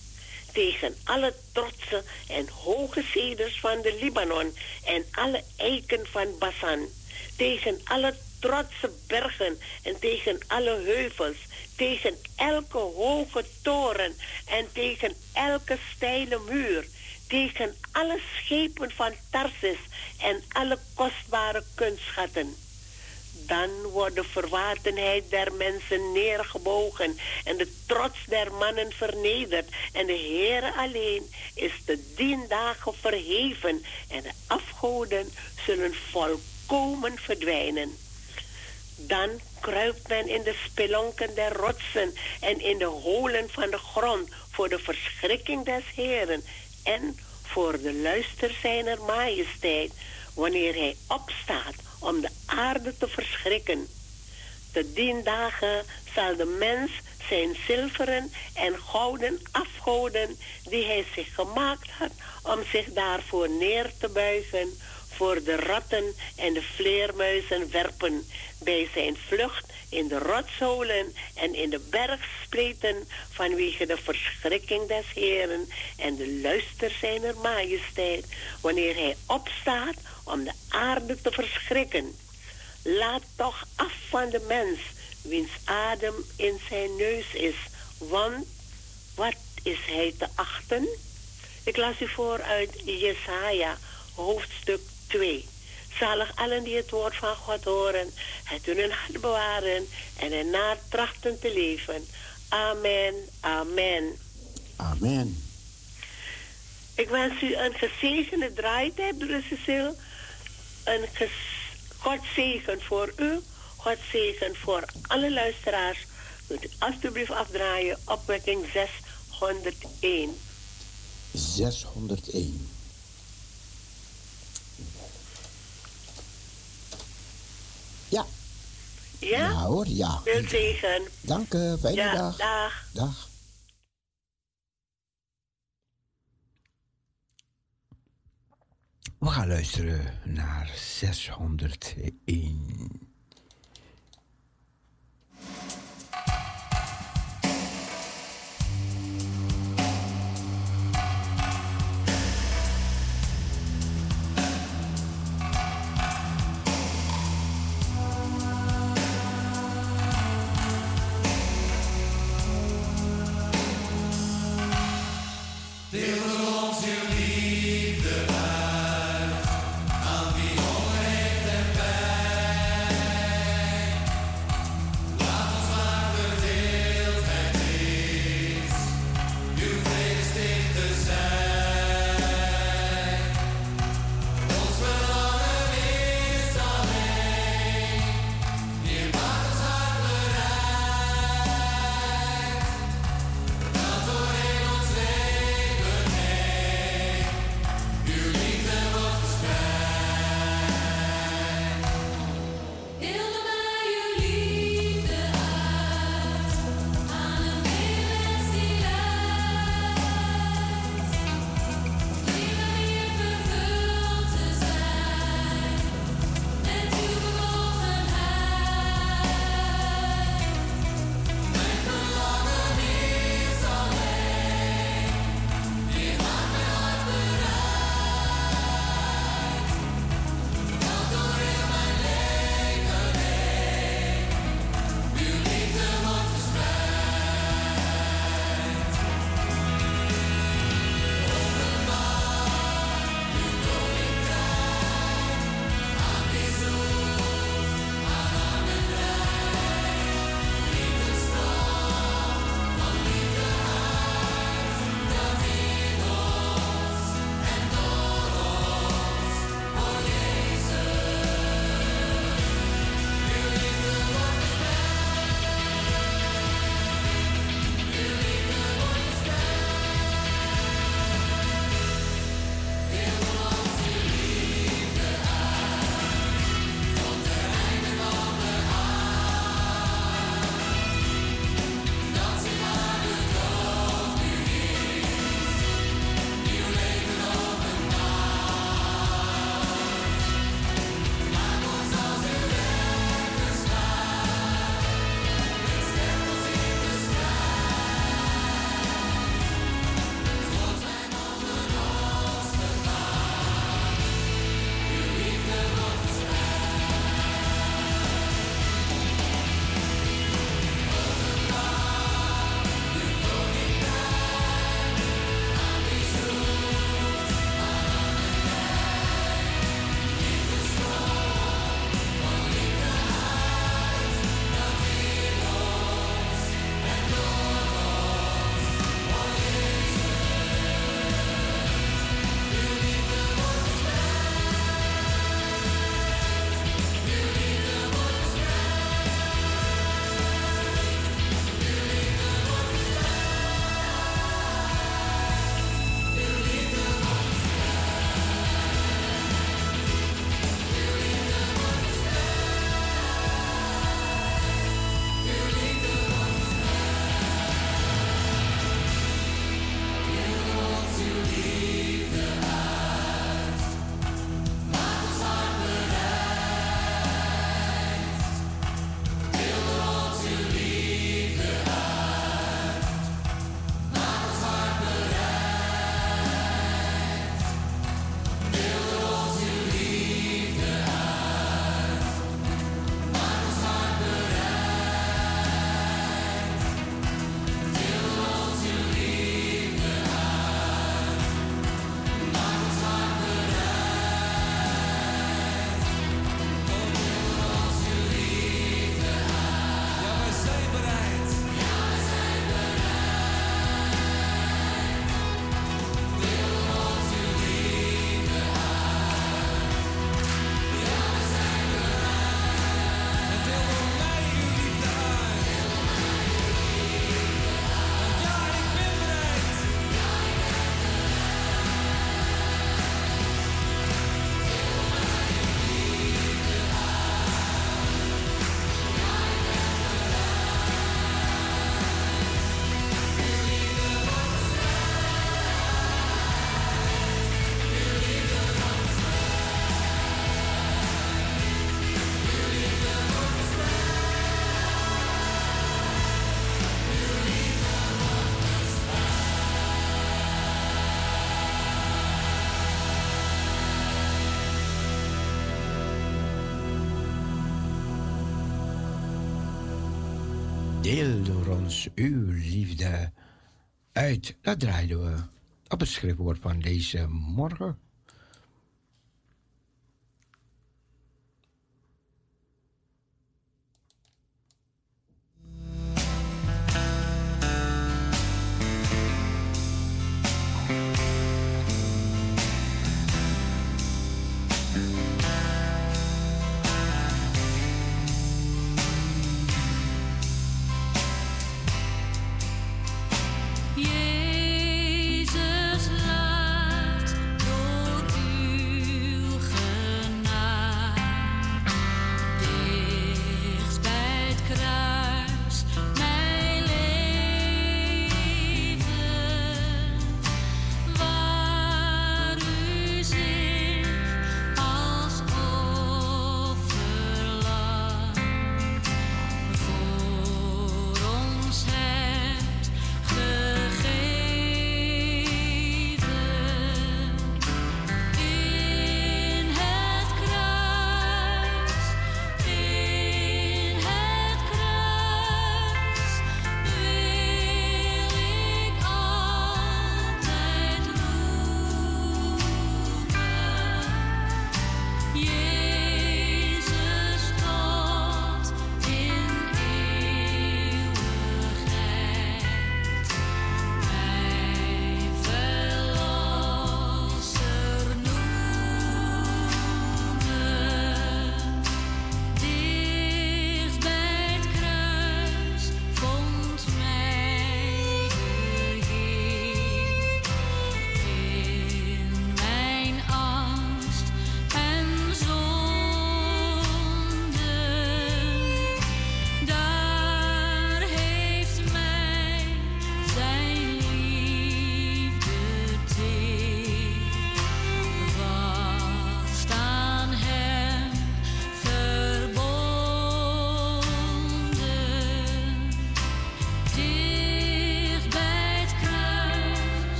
Tegen alle trotse en hoge ceders van de Libanon en alle eiken van Basan. Tegen alle trotse bergen en tegen alle heuvels. Tegen elke hoge toren en tegen elke steile muur. Tegen alle schepen van Tarsis en alle kostbare kunstschatten dan wordt de verwatenheid der mensen neergebogen en de trots der mannen vernederd. En de Heere alleen is de dien dagen verheven en de afgoden zullen volkomen verdwijnen. Dan kruipt men in de spelonken der rotsen en in de holen van de grond voor de verschrikking des Heeren en voor de luister zijner majesteit wanneer hij opstaat om de aarde te verschrikken. Te dien dagen zal de mens zijn zilveren en gouden afgoden die hij zich gemaakt had om zich daarvoor neer te buigen, voor de ratten en de vleermuizen werpen bij zijn vlucht in de rotsholen en in de bergspleten vanwege de verschrikking des Heren en de luister zijner majesteit, wanneer hij opstaat om de aarde te verschrikken. Laat toch af van de mens, wiens adem in zijn neus is, want wat is hij te achten? Ik las u voor uit Jesaja, hoofdstuk 2. Zalig allen die het woord van God horen, het hun hart bewaren en ernaar trachten te leven. Amen, amen. Amen. Ik wens u een gezegende draaitijd, broeder Cecile. Een God zegen voor u. God zegen voor alle luisteraars. Wilt u alstublieft afdraaien. Opwekking 601. 601. Ja. Ja? Ja hoor, ja. Veel zegen. Dank u, fijne Ja, dag. dag. Dag. We gaan luisteren naar 601. Uw liefde uit. Dat draaiden we op het schriftwoord van deze morgen.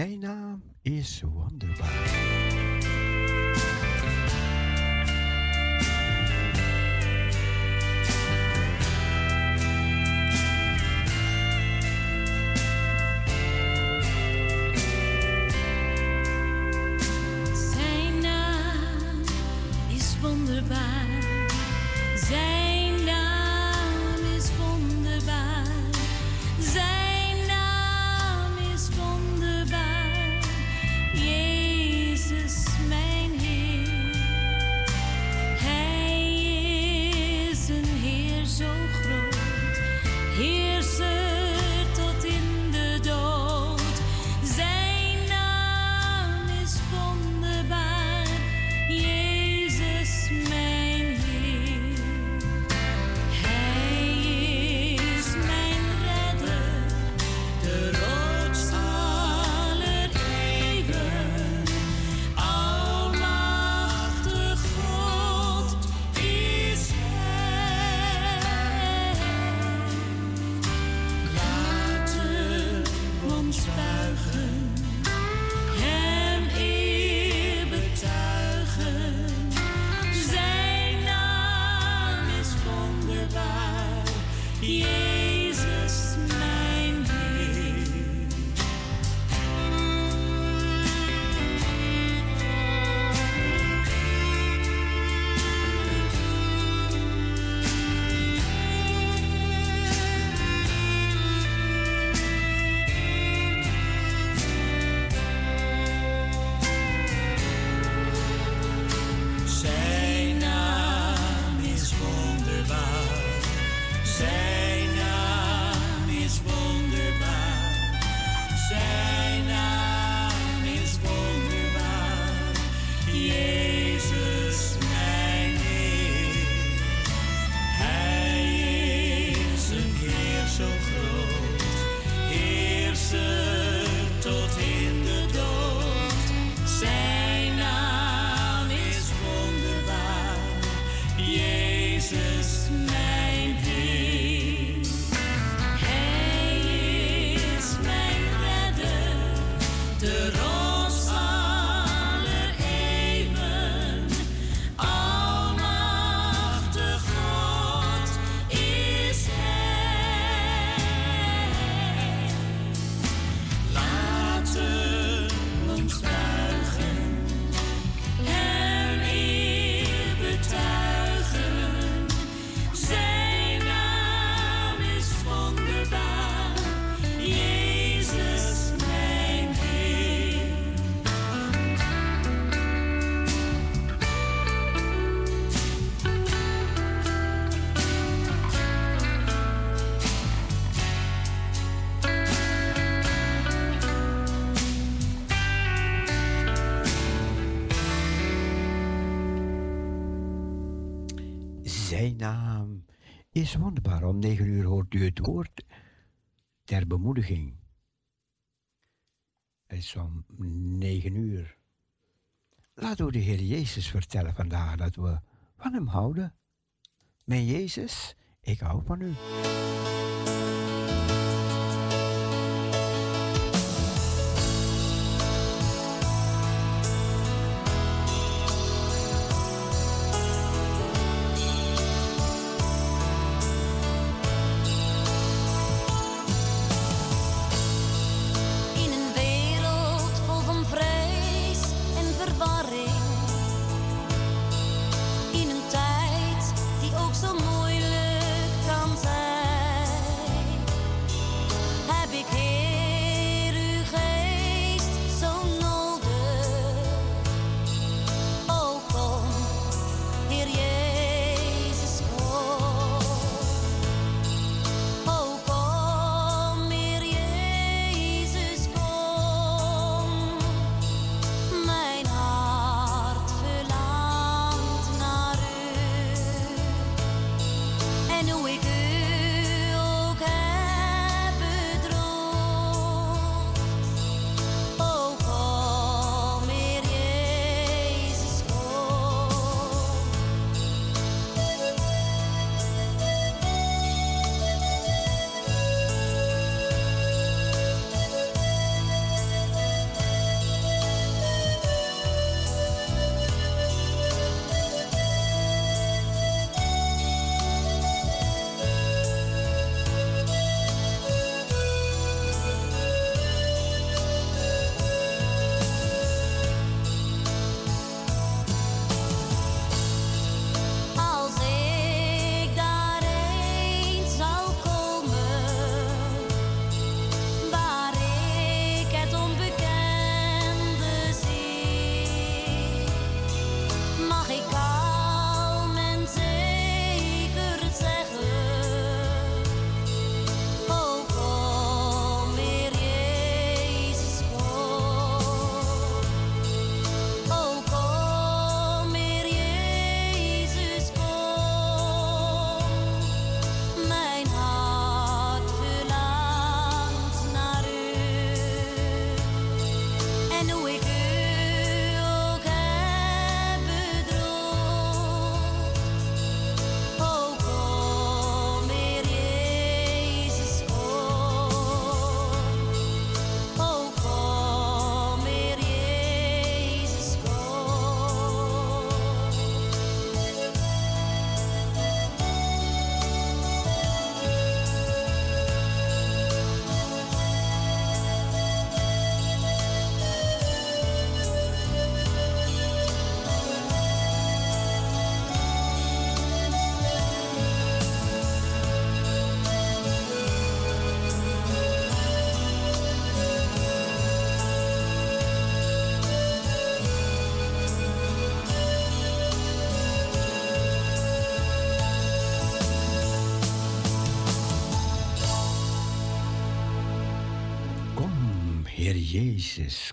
Jana. is wonderbaar. Om negen uur hoort u het woord ter bemoediging. Het is om negen uur. Laten we de Heer Jezus vertellen vandaag dat we van Hem houden. Mijn Jezus, ik hou van u. Jesus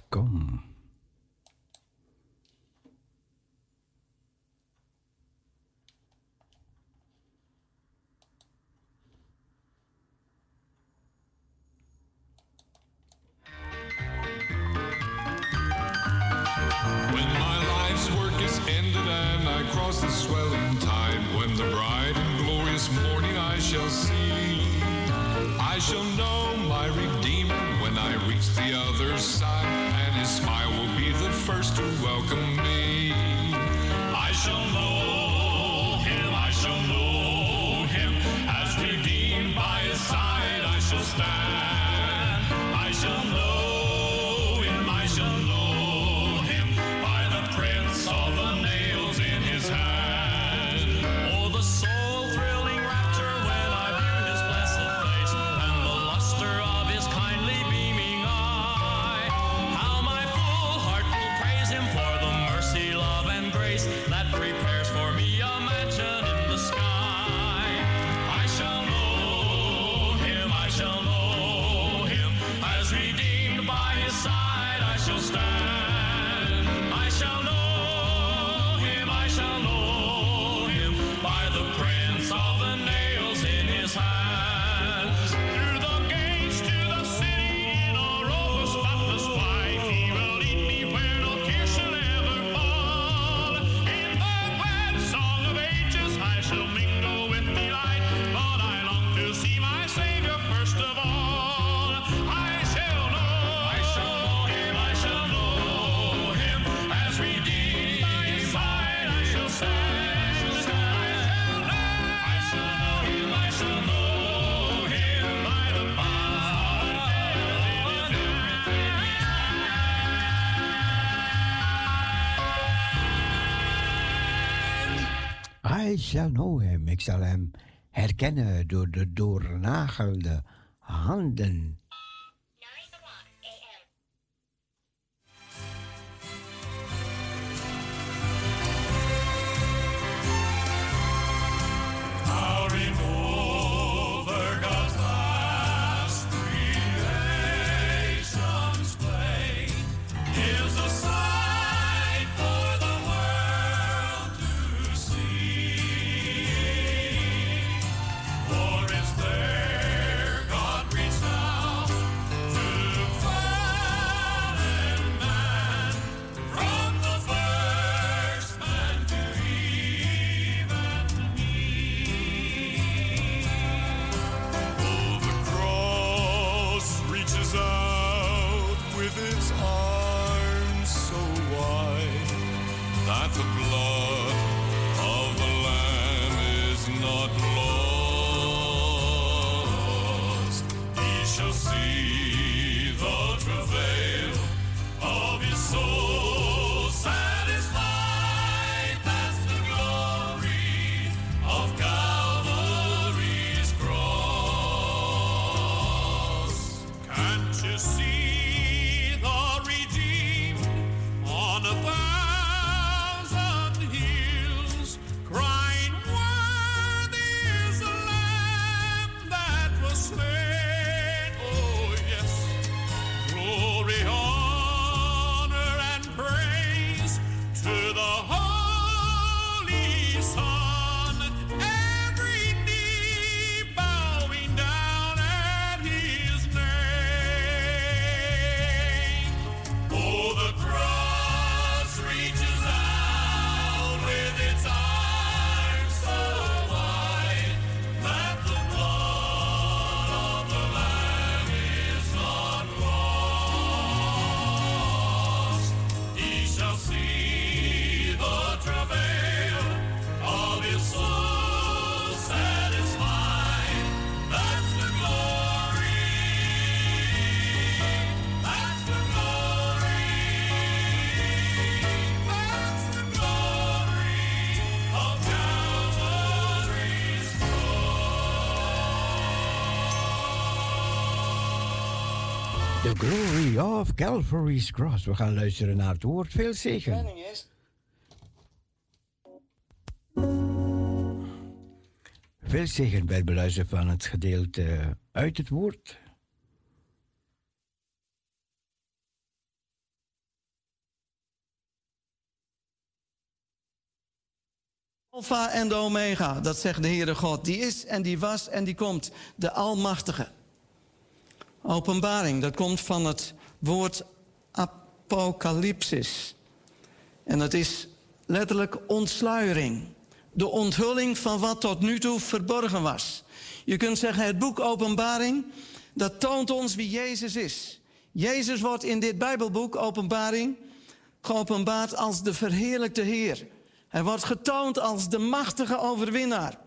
Ik shall know him. Eh, ik zal hem herkennen door de doornagelde handen. Calvary's Cross. We gaan luisteren naar het woord. Veel zeker. Veel zegen bij het beluisteren van het gedeelte uit het woord. Alpha en de Omega, dat zegt de Heere God. Die is en die was en die komt, de Almachtige. Openbaring, dat komt van het woord apocalypsis. En dat is letterlijk ontsluiering. De onthulling van wat tot nu toe verborgen was. Je kunt zeggen, het boek Openbaring, dat toont ons wie Jezus is. Jezus wordt in dit Bijbelboek, Openbaring, geopenbaard als de verheerlijkte Heer. Hij wordt getoond als de machtige overwinnaar.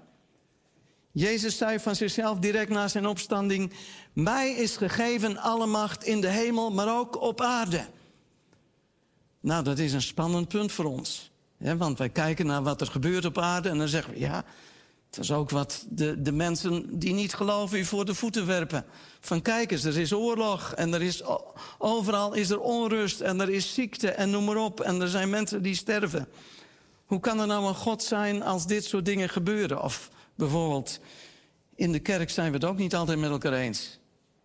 Jezus zei van zichzelf direct na zijn opstanding: Mij is gegeven alle macht in de hemel, maar ook op aarde. Nou, dat is een spannend punt voor ons. Want wij kijken naar wat er gebeurt op aarde en dan zeggen we: Ja, het is ook wat de, de mensen die niet geloven u voor de voeten werpen. Van kijk eens, er is oorlog en er is, overal is er onrust en er is ziekte en noem maar op. En er zijn mensen die sterven. Hoe kan er nou een God zijn als dit soort dingen gebeuren? Of bijvoorbeeld, in de kerk zijn we het ook niet altijd met elkaar eens.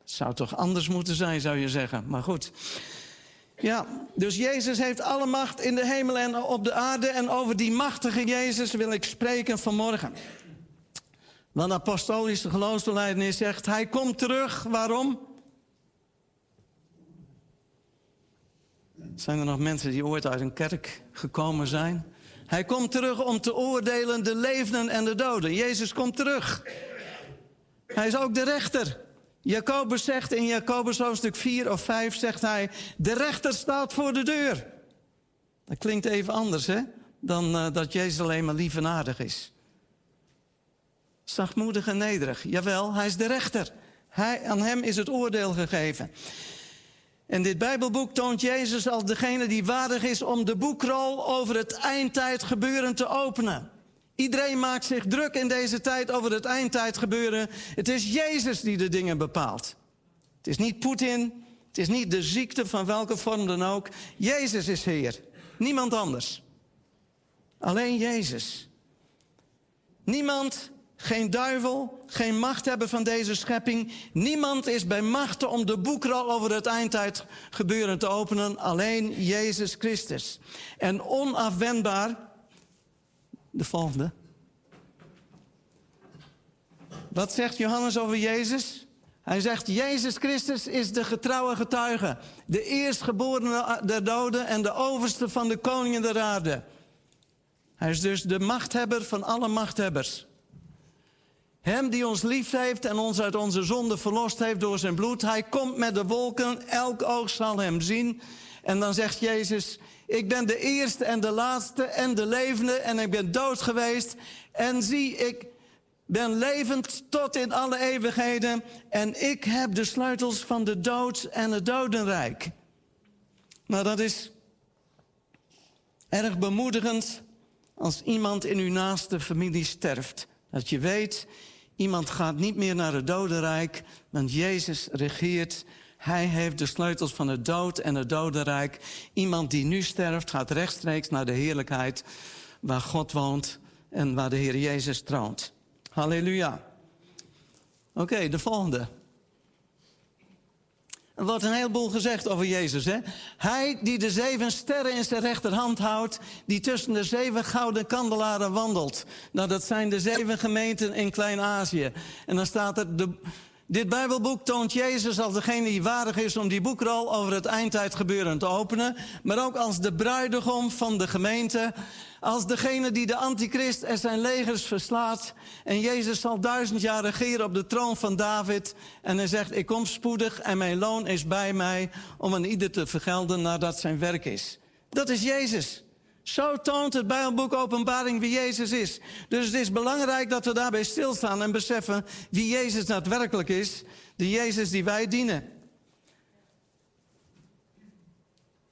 Zou toch anders moeten zijn, zou je zeggen. Maar goed. Ja, dus Jezus heeft alle macht in de hemel en op de aarde. En over die machtige Jezus wil ik spreken vanmorgen. Want apostolische geloofsbelijdenis zegt, hij komt terug. Waarom? Zijn er nog mensen die ooit uit een kerk gekomen zijn? Hij komt terug om te oordelen de levenden en de doden. Jezus komt terug. Hij is ook de rechter. Jacobus zegt in Jacobus hoofdstuk 4 of 5, zegt hij, de rechter staat voor de deur. Dat klinkt even anders, hè? Dan uh, dat Jezus alleen maar lief en aardig is. Zachtmoedig en nederig. Jawel, hij is de rechter. Hij, aan hem is het oordeel gegeven. En dit Bijbelboek toont Jezus als degene die waardig is om de boekrol over het eindtijd gebeuren te openen. Iedereen maakt zich druk in deze tijd over het eindtijd gebeuren. Het is Jezus die de dingen bepaalt. Het is niet Poetin, het is niet de ziekte van welke vorm dan ook. Jezus is Heer, niemand anders. Alleen Jezus. Niemand geen duivel, geen macht hebben van deze schepping. Niemand is bij machten om de boekrol over het eindtijd gebeuren te openen. Alleen Jezus Christus. En onafwendbaar, de volgende. Wat zegt Johannes over Jezus? Hij zegt, Jezus Christus is de getrouwe getuige. De eerstgeborene der doden en de overste van de koningen der aarde. Hij is dus de machthebber van alle machthebbers. Hem die ons lief heeft en ons uit onze zonde verlost heeft door zijn bloed. Hij komt met de wolken, elk oog zal hem zien. En dan zegt Jezus, ik ben de eerste en de laatste en de levende en ik ben dood geweest. En zie, ik ben levend tot in alle eeuwigheden en ik heb de sleutels van de dood en het dodenrijk. Nou, dat is erg bemoedigend als iemand in uw naaste familie sterft. Dat je weet, Iemand gaat niet meer naar het dodenrijk, want Jezus regeert. Hij heeft de sleutels van het dood en het dodenrijk. Iemand die nu sterft gaat rechtstreeks naar de heerlijkheid waar God woont en waar de Heer Jezus troont. Halleluja. Oké, de volgende. Wordt een heleboel gezegd over Jezus. Hè? Hij die de zeven sterren in zijn rechterhand houdt, die tussen de zeven gouden kandelaren wandelt. Nou, dat zijn de zeven gemeenten in Klein-Azië. En dan staat er, de, dit Bijbelboek toont Jezus als degene die waardig is om die boekrol over het eindtijdgebeuren te openen, maar ook als de bruidegom van de gemeente, als degene die de antichrist en zijn legers verslaat. En Jezus zal duizend jaar regeren op de troon van David. En hij zegt, ik kom spoedig en mijn loon is bij mij om aan ieder te vergelden nadat zijn werk is. Dat is Jezus. Zo toont het Bijbelboek Openbaring wie Jezus is. Dus het is belangrijk dat we daarbij stilstaan en beseffen wie Jezus daadwerkelijk is. De Jezus die wij dienen.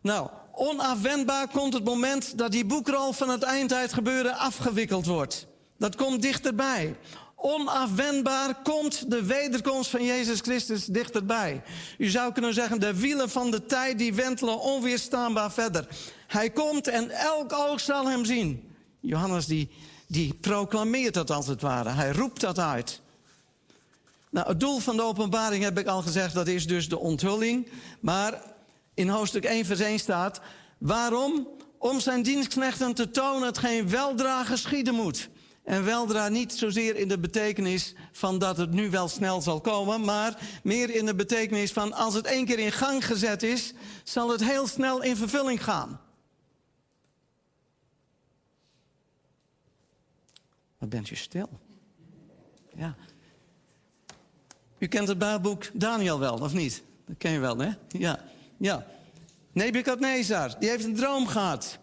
Nou, onafwendbaar komt het moment dat die boekrol van het eindtijd gebeuren afgewikkeld wordt. Dat komt dichterbij. Onafwendbaar komt de wederkomst van Jezus Christus dichterbij. U zou kunnen zeggen, de wielen van de tijd die wentelen onweerstaanbaar verder. Hij komt en elk oog zal hem zien. Johannes die, die proclameert dat als het ware. Hij roept dat uit. Nou, het doel van de openbaring heb ik al gezegd, dat is dus de onthulling. Maar in hoofdstuk 1 vers 1 staat... waarom om zijn dienstknechten te tonen hetgeen weldra geschieden moet. En weldra niet zozeer in de betekenis van dat het nu wel snel zal komen, maar meer in de betekenis van als het één keer in gang gezet is, zal het heel snel in vervulling gaan. Wat bent u stil? Ja. U kent het Bijbelboek Daniel wel, of niet? Dat ken je wel, hè? Ja. Ja. Nebukadnezar, die heeft een droom gehad.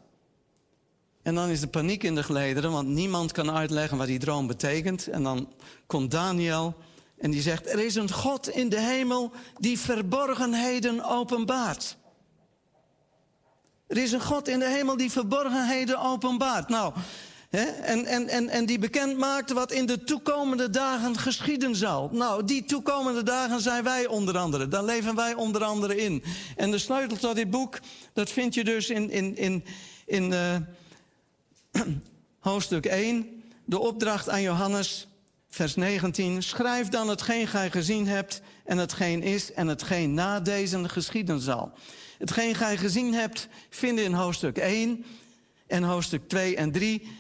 En dan is de paniek in de gelederen, want niemand kan uitleggen wat die droom betekent. En dan komt Daniel en die zegt: Er is een God in de hemel die verborgenheden openbaart. Er is een God in de hemel die verborgenheden openbaart. Nou, en, en, en, en die bekend maakt wat in de toekomende dagen geschieden zal. Nou, die toekomende dagen zijn wij onder andere. Daar leven wij onder andere in. En de sleutel tot dit boek, dat vind je dus in, in, in, in uh, hoofdstuk 1, de opdracht aan Johannes, vers 19. Schrijf dan hetgeen gij gezien hebt en hetgeen is en hetgeen na deze geschieden zal. Hetgeen gij gezien hebt, vinden in hoofdstuk 1 en hoofdstuk 2 en 3.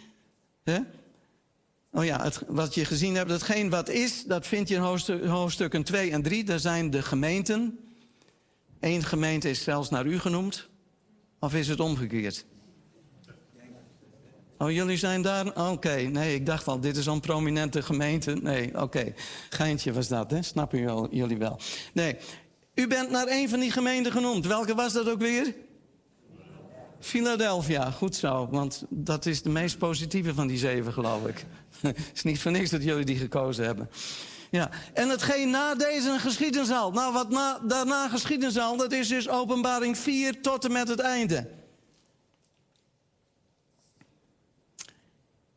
Oh ja, wat je gezien hebt, hetgeen wat is, dat vind je in hoofdstuk, hoofdstukken 2 en 3. Daar zijn de gemeenten. Eén gemeente is zelfs naar u genoemd. Of is het omgekeerd? Oh, jullie zijn daar? Oké, nee, ik dacht al, dit is zo'n prominente gemeente. Nee, oké. Geintje was dat, hè? Snappen jullie wel? Nee, u bent naar een van die gemeenten genoemd. Welke was dat ook weer? Philadelphia, goed zo. Want dat is de meest positieve van die zeven, geloof ik. Het is niet voor niks dat jullie die gekozen hebben. Ja, en hetgeen na deze geschieden zal. Nou, wat na, daarna geschieden zal, dat is dus openbaring 4 tot en met het einde.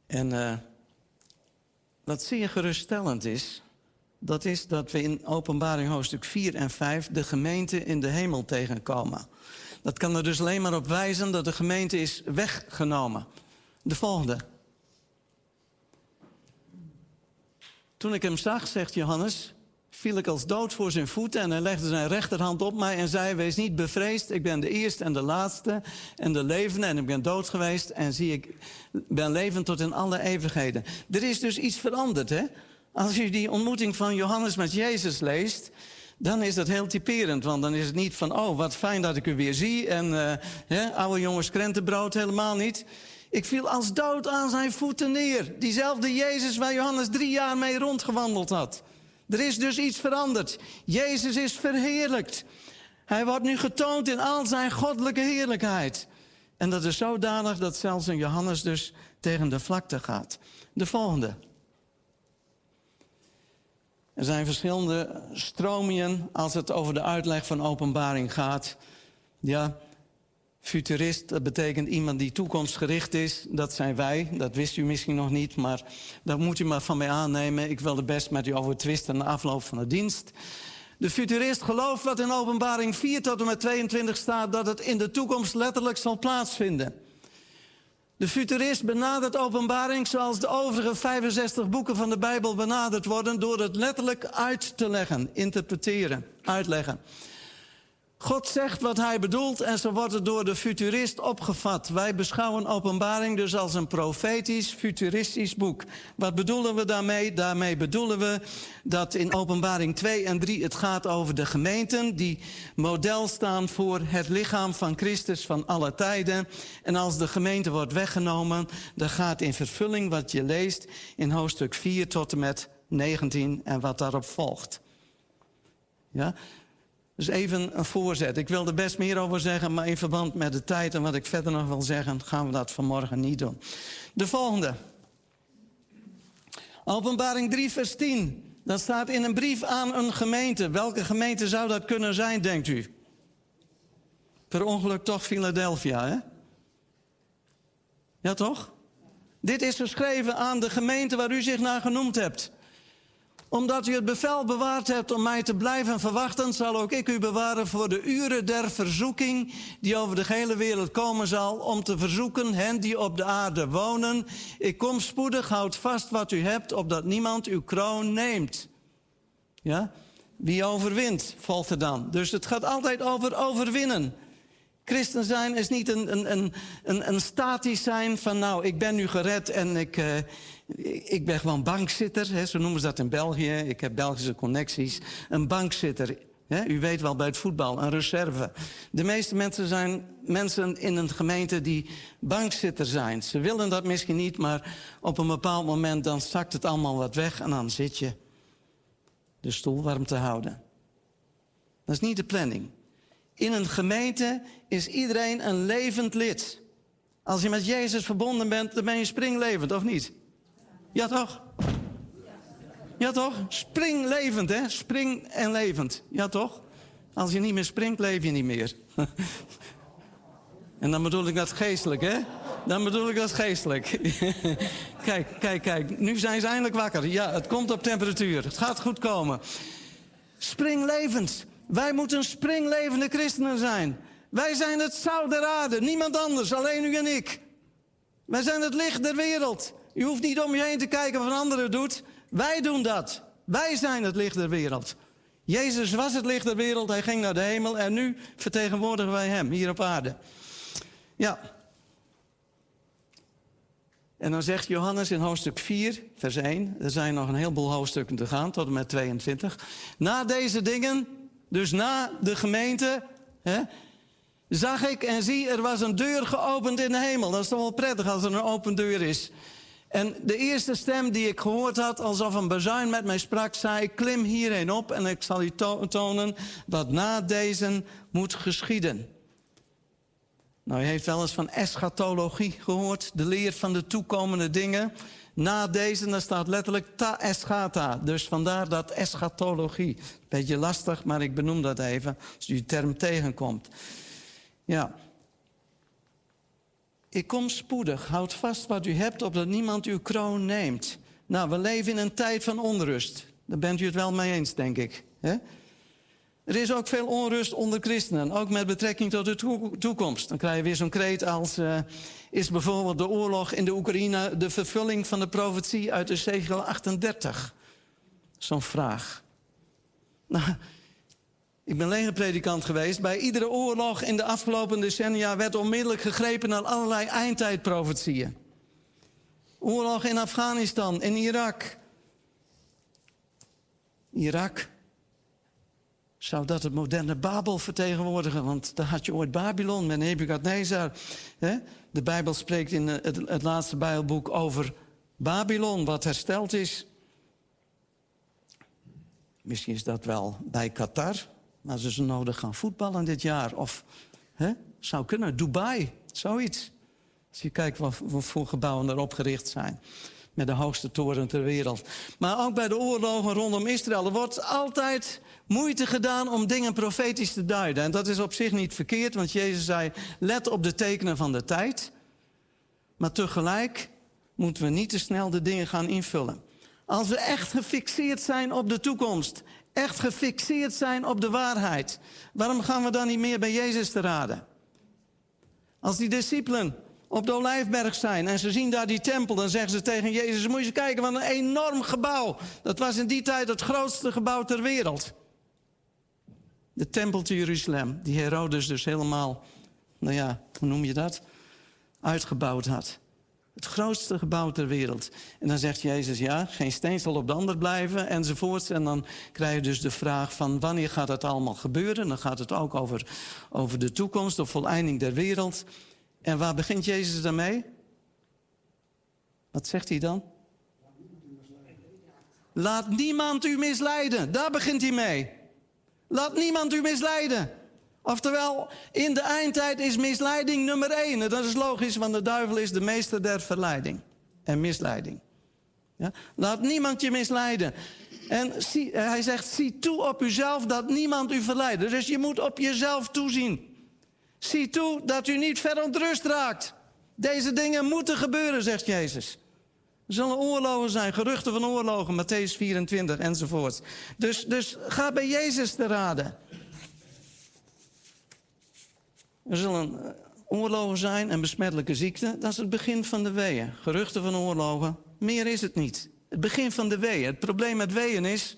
En uh, wat zeer geruststellend is, dat is dat we in openbaring hoofdstuk 4 en 5 de gemeente in de hemel tegenkomen. Dat kan er dus alleen maar op wijzen dat de gemeente is weggenomen. De volgende. Toen ik hem zag, zegt Johannes, viel ik als dood voor zijn voeten en hij legde zijn rechterhand op mij en zei: Wees niet bevreesd, ik ben de eerste en de laatste en de levende en ik ben dood geweest en zie ik ben levend tot in alle eeuwigheden. Er is dus iets veranderd, hè? Als je die ontmoeting van Johannes met Jezus leest, dan is dat heel typerend. Want dan is het niet van, oh, wat fijn dat ik u weer zie. En uh, oude jongens krentenbrood, helemaal niet. Ik viel als dood aan zijn voeten neer. Diezelfde Jezus waar Johannes drie jaar mee rondgewandeld had. Er is dus iets veranderd. Jezus is verheerlijkt. Hij wordt nu getoond in al zijn goddelijke heerlijkheid. En dat is zodanig dat zelfs een Johannes dus tegen de vlakte gaat. De volgende. Er zijn verschillende stromingen als het over de uitleg van openbaring gaat. Ja, futurist, dat betekent iemand die toekomstgericht is. Dat zijn wij, dat wist u misschien nog niet, maar dat moet u maar van mij aannemen. Ik wil er best met u over twisten na afloop van de dienst. De futurist gelooft wat in openbaring 4 tot en met 22 staat... dat het in de toekomst letterlijk zal plaatsvinden. De futurist benadert openbaring zoals de overige 65 boeken van de Bijbel benaderd worden... door het letterlijk uit te leggen, interpreteren, uitleggen. God zegt wat hij bedoelt en zo wordt het door de futurist opgevat. Wij beschouwen openbaring dus als een profetisch, futuristisch boek. Wat bedoelen we daarmee? Daarmee bedoelen we dat in openbaring 2 en 3 het gaat over de gemeenten... die model staan voor het lichaam van Christus van alle tijden. En als de gemeente wordt weggenomen, dan gaat in vervulling wat je leest... in hoofdstuk 4 tot en met 19 en wat daarop volgt. Ja, dus even een voorzet. Ik wil er best meer over zeggen, maar in verband met de tijd en wat ik verder nog wil zeggen, gaan we dat vanmorgen niet doen. De volgende. Openbaring 3, vers 10. Dat staat in een brief aan een gemeente. Welke gemeente zou dat kunnen zijn, denkt u? Per ongeluk toch Philadelphia, hè? Ja, toch? Dit is geschreven aan de gemeente waar u zich naar genoemd hebt omdat u het bevel bewaard hebt om mij te blijven verwachten, zal ook ik u bewaren voor de uren der verzoeking die over de hele wereld komen zal, om te verzoeken hen die op de aarde wonen. Ik kom spoedig, houd vast wat u hebt, opdat niemand uw kroon neemt. Ja? Wie overwint, volgt er dan. Dus het gaat altijd over overwinnen. Christen zijn is niet een, een, een, een, statisch zijn van nou, ik ben nu gered en ik, uh, ik ben gewoon bankzitter. Hè, zo noemen ze dat in België. Ik heb Belgische connecties. Een bankzitter. Hè, u weet wel bij het voetbal, een reserve. De meeste mensen zijn mensen in een gemeente die bankzitter zijn. Ze willen dat misschien niet, maar op een bepaald moment dan zakt het allemaal wat weg en dan zit je de stoel warm te houden. Dat is niet de planning. In een gemeente is iedereen een levend lid. Als je met Jezus verbonden bent, dan ben je springlevend, of niet? Ja, toch? Ja, toch? Springlevend, hè? Spring en levend. Ja, toch? Als je niet meer springt, leef je niet meer. en dan bedoel ik dat geestelijk, hè? Dan bedoel ik dat geestelijk. kijk, kijk, kijk. Nu zijn ze eindelijk wakker. Ja, het komt op temperatuur. Het gaat goed komen. Springlevend. Wij moeten springlevende christenen zijn. Wij zijn het zout der aarde. Niemand anders, alleen u en ik. Wij zijn het licht der wereld. U hoeft niet om je heen te kijken wat een andere doet. Wij doen dat. Wij zijn het licht der wereld. Jezus was het licht der wereld, hij ging naar de hemel en nu vertegenwoordigen wij hem hier op aarde. Ja. En dan zegt Johannes in hoofdstuk 4, vers 1, er zijn nog een heleboel hoofdstukken te gaan, tot en met 22. Na deze dingen, dus na de gemeente, hè, zag ik en zie, er was een deur geopend in de hemel. Dat is toch wel prettig als er een open deur is. En de eerste stem die ik gehoord had, alsof een bazuin met mij sprak, zei: Klim hierheen op en ik zal u tonen wat na deze moet geschieden. Nou, u heeft wel eens van eschatologie gehoord, de leer van de toekomende dingen. Na deze, daar staat letterlijk ta eschata. Dus vandaar dat eschatologie. Beetje lastig, maar ik benoem dat even als u die term tegenkomt. Ja. Ik kom spoedig. Houd vast wat u hebt, opdat niemand uw kroon neemt. Nou, we leven in een tijd van onrust. Daar bent u het wel mee eens, denk ik. Er is ook veel onrust onder christenen, ook met betrekking tot de toekomst. Dan krijg je weer zo'n kreet als... Uh, is bijvoorbeeld de oorlog in de Oekraïne... de vervulling van de profetie uit Ezekiel 38? Zo'n vraag. Nou, ik ben legerpredikant geweest. Bij iedere oorlog in de afgelopen decennia werd onmiddellijk gegrepen naar allerlei eindtijdprofetieën. Oorlog in Afghanistan, in Irak. Irak. Zou dat het moderne Babel vertegenwoordigen? Want daar had je ooit Babylon met Nebukadnezar. De Bijbel spreekt in het, het laatste Bijbelboek over Babylon, wat hersteld is. Misschien is dat wel bij Qatar, maar ze zo nodig gaan voetballen dit jaar. Of hè, zou kunnen, Dubai, zoiets. Als je kijkt wat, voor gebouwen er opgericht zijn. Met de hoogste toren ter wereld. Maar ook bij de oorlogen rondom Israël. Er wordt altijd moeite gedaan om dingen profetisch te duiden. En dat is op zich niet verkeerd, want Jezus zei: let op de tekenen van de tijd. Maar tegelijk moeten we niet te snel de dingen gaan invullen. Als we echt gefixeerd zijn op de toekomst echt gefixeerd zijn op de waarheid. Waarom gaan we dan niet meer bij Jezus te raden? Als die discipelen op de Olijfberg zijn en ze zien daar die tempel, dan zeggen ze tegen Jezus: Moet je eens kijken, wat een enorm gebouw. Dat was in die tijd het grootste gebouw ter wereld. De tempel te Jeruzalem, die Herodes dus helemaal, nou ja, hoe noem je dat? Uitgebouwd had. Het grootste gebouw ter wereld. En dan zegt Jezus, ja, geen steen zal op de ander blijven, enzovoorts. En dan krijg je dus de vraag van wanneer gaat het allemaal gebeuren? Dan gaat het ook over, over de toekomst, de voleinding der wereld. En waar begint Jezus daarmee? Wat zegt hij dan? Laat niemand u misleiden. Daar begint hij mee. Laat niemand u misleiden. Oftewel, in de eindtijd is misleiding nummer één. En dat is logisch, want de duivel is de meester der verleiding en misleiding. Ja? Laat niemand je misleiden. En zie, hij zegt, zie toe op uzelf dat niemand u verleidt. Dus je moet op jezelf toezien. Zie toe dat u niet verontrust raakt. Deze dingen moeten gebeuren, zegt Jezus. Er zullen oorlogen zijn, geruchten van oorlogen, Matthäus 24 enzovoort. Dus, dus ga bij Jezus te raden. Er zullen eh, oorlogen zijn en besmettelijke ziekten. Dat is het begin van de weeën. Geruchten van oorlogen. Meer is het niet. Het begin van de weeën. Het probleem met weeën is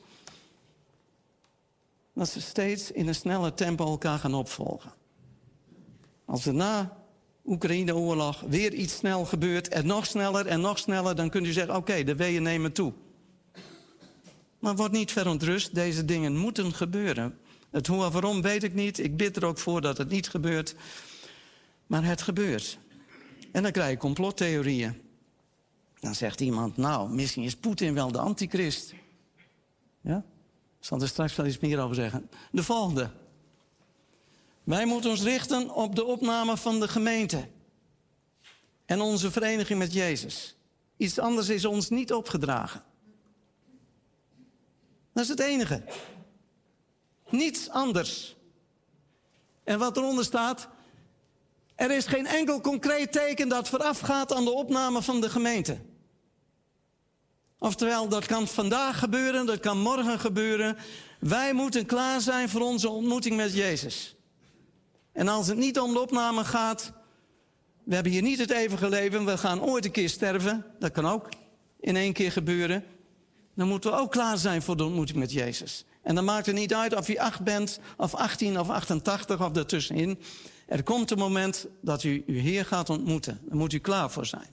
dat ze steeds in een snelle tempo elkaar gaan opvolgen. Als er na Oekraïne-oorlog weer iets snel gebeurt en nog sneller en nog sneller, dan kunt u zeggen: oké, de weeën nemen toe. Maar word niet verontrust, deze dingen moeten gebeuren. Het hoe en waarom weet ik niet. Ik bid er ook voor dat het niet gebeurt. Maar het gebeurt. En dan krijg je complottheorieën. Dan zegt iemand, nou, misschien is Poetin wel de antichrist. Ja? Ik zal er straks wel iets meer over zeggen. De volgende. Wij moeten ons richten op de opname van de gemeente. En onze vereniging met Jezus. Iets anders is ons niet opgedragen. Dat is het enige. Niets anders. En wat eronder staat, er is geen enkel concreet teken dat voorafgaat aan de opname van de gemeente. Oftewel, dat kan vandaag gebeuren, dat kan morgen gebeuren. Wij moeten klaar zijn voor onze ontmoeting met Jezus. En als het niet om de opname gaat, we hebben hier niet het eeuwige leven, we gaan ooit een keer sterven, dat kan ook in één keer gebeuren. Dan moeten we ook klaar zijn voor de ontmoeting met Jezus. En dan maakt het niet uit of je acht bent, of 18 of 88 of daartussenin. Er komt een moment dat u uw Heer gaat ontmoeten. Daar moet u klaar voor zijn.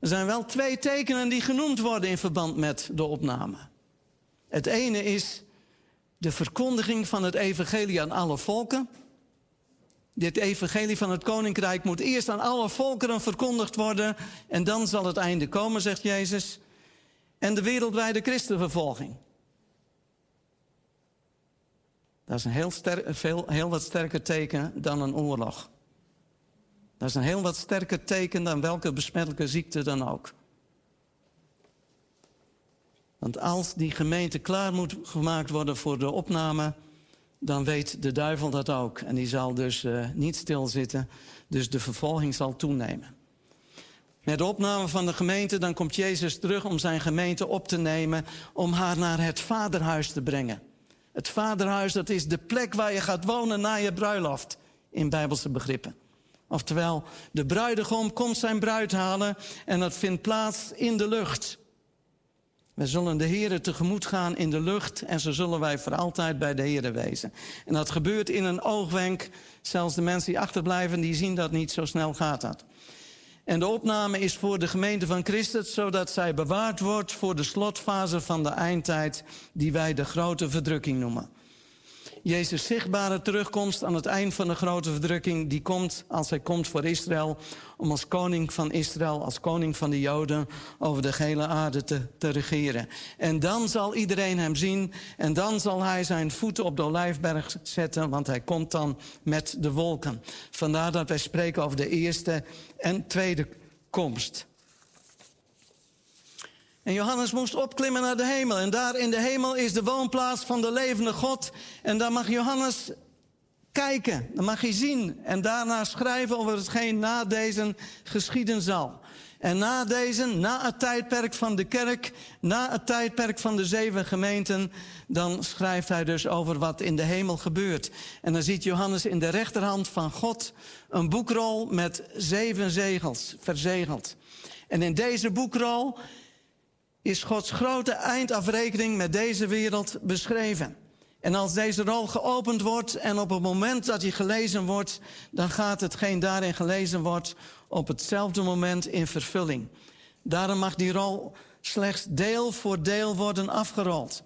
Er zijn wel twee tekenen die genoemd worden in verband met de opname. Het ene is de verkondiging van het evangelie aan alle volken. Dit evangelie van het koninkrijk moet eerst aan alle volkeren verkondigd worden en dan zal het einde komen, zegt Jezus. En de wereldwijde christenvervolging. Dat is een heel, veel, heel wat sterker teken dan een oorlog. Dat is een heel wat sterker teken dan welke besmettelijke ziekte dan ook. Want als die gemeente klaar moet gemaakt worden voor de opname, dan weet de duivel dat ook. En die zal dus uh, niet stilzitten, dus de vervolging zal toenemen. Met de opname van de gemeente, dan komt Jezus terug om zijn gemeente op te nemen, om haar naar het vaderhuis te brengen. Het vaderhuis, dat is de plek waar je gaat wonen na je bruiloft, in bijbelse begrippen. Oftewel, de bruidegom komt zijn bruid halen en dat vindt plaats in de lucht. We zullen de Here tegemoet gaan in de lucht en zo zullen wij voor altijd bij de Here wezen. En dat gebeurt in een oogwenk. Zelfs de mensen die achterblijven, die zien dat niet, zo snel gaat dat. En de opname is voor de gemeente van Christus, zodat zij bewaard wordt voor de slotfase van de eindtijd, die wij de grote verdrukking noemen. Jezus' zichtbare terugkomst aan het eind van de grote verdrukking, die komt als hij komt voor Israël, om als koning van Israël, als koning van de Joden, over de hele aarde te, te regeren. En dan zal iedereen hem zien en dan zal hij zijn voeten op de olijfberg zetten, want hij komt dan met de wolken. Vandaar dat wij spreken over de eerste en tweede komst. En Johannes moest opklimmen naar de hemel. En daar in de hemel is de woonplaats van de levende God. En daar mag Johannes kijken, dan mag hij zien. En daarna schrijven over hetgeen na deze geschieden zal. En na deze, na het tijdperk van de kerk, na het tijdperk van de zeven gemeenten, dan schrijft hij dus over wat in de hemel gebeurt. En dan ziet Johannes in de rechterhand van God een boekrol met zeven zegels, verzegeld. En in deze boekrol is Gods grote eindafrekening met deze wereld beschreven. En als deze rol geopend wordt en op het moment dat hij gelezen wordt, dan gaat hetgeen daarin gelezen wordt op hetzelfde moment in vervulling. Daarom mag die rol slechts deel voor deel worden afgerold.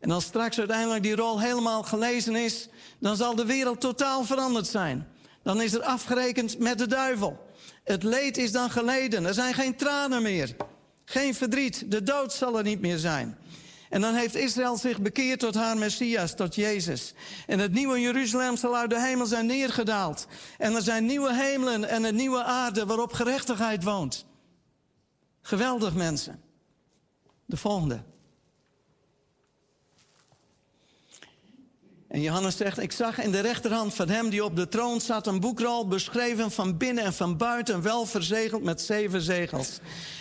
En als straks uiteindelijk die rol helemaal gelezen is, dan zal de wereld totaal veranderd zijn. Dan is er afgerekend met de duivel. Het leed is dan geleden. Er zijn geen tranen meer. Geen verdriet. De dood zal er niet meer zijn. En dan heeft Israël zich bekeerd tot haar Messias, tot Jezus. En het nieuwe Jeruzalem zal uit de hemel zijn neergedaald. En er zijn nieuwe hemelen en een nieuwe aarde waarop gerechtigheid woont. Geweldig mensen. De volgende. En Johannes zegt, ik zag in de rechterhand van hem die op de troon zat een boekrol beschreven van binnen en van buiten, wel verzegeld met zeven zegels.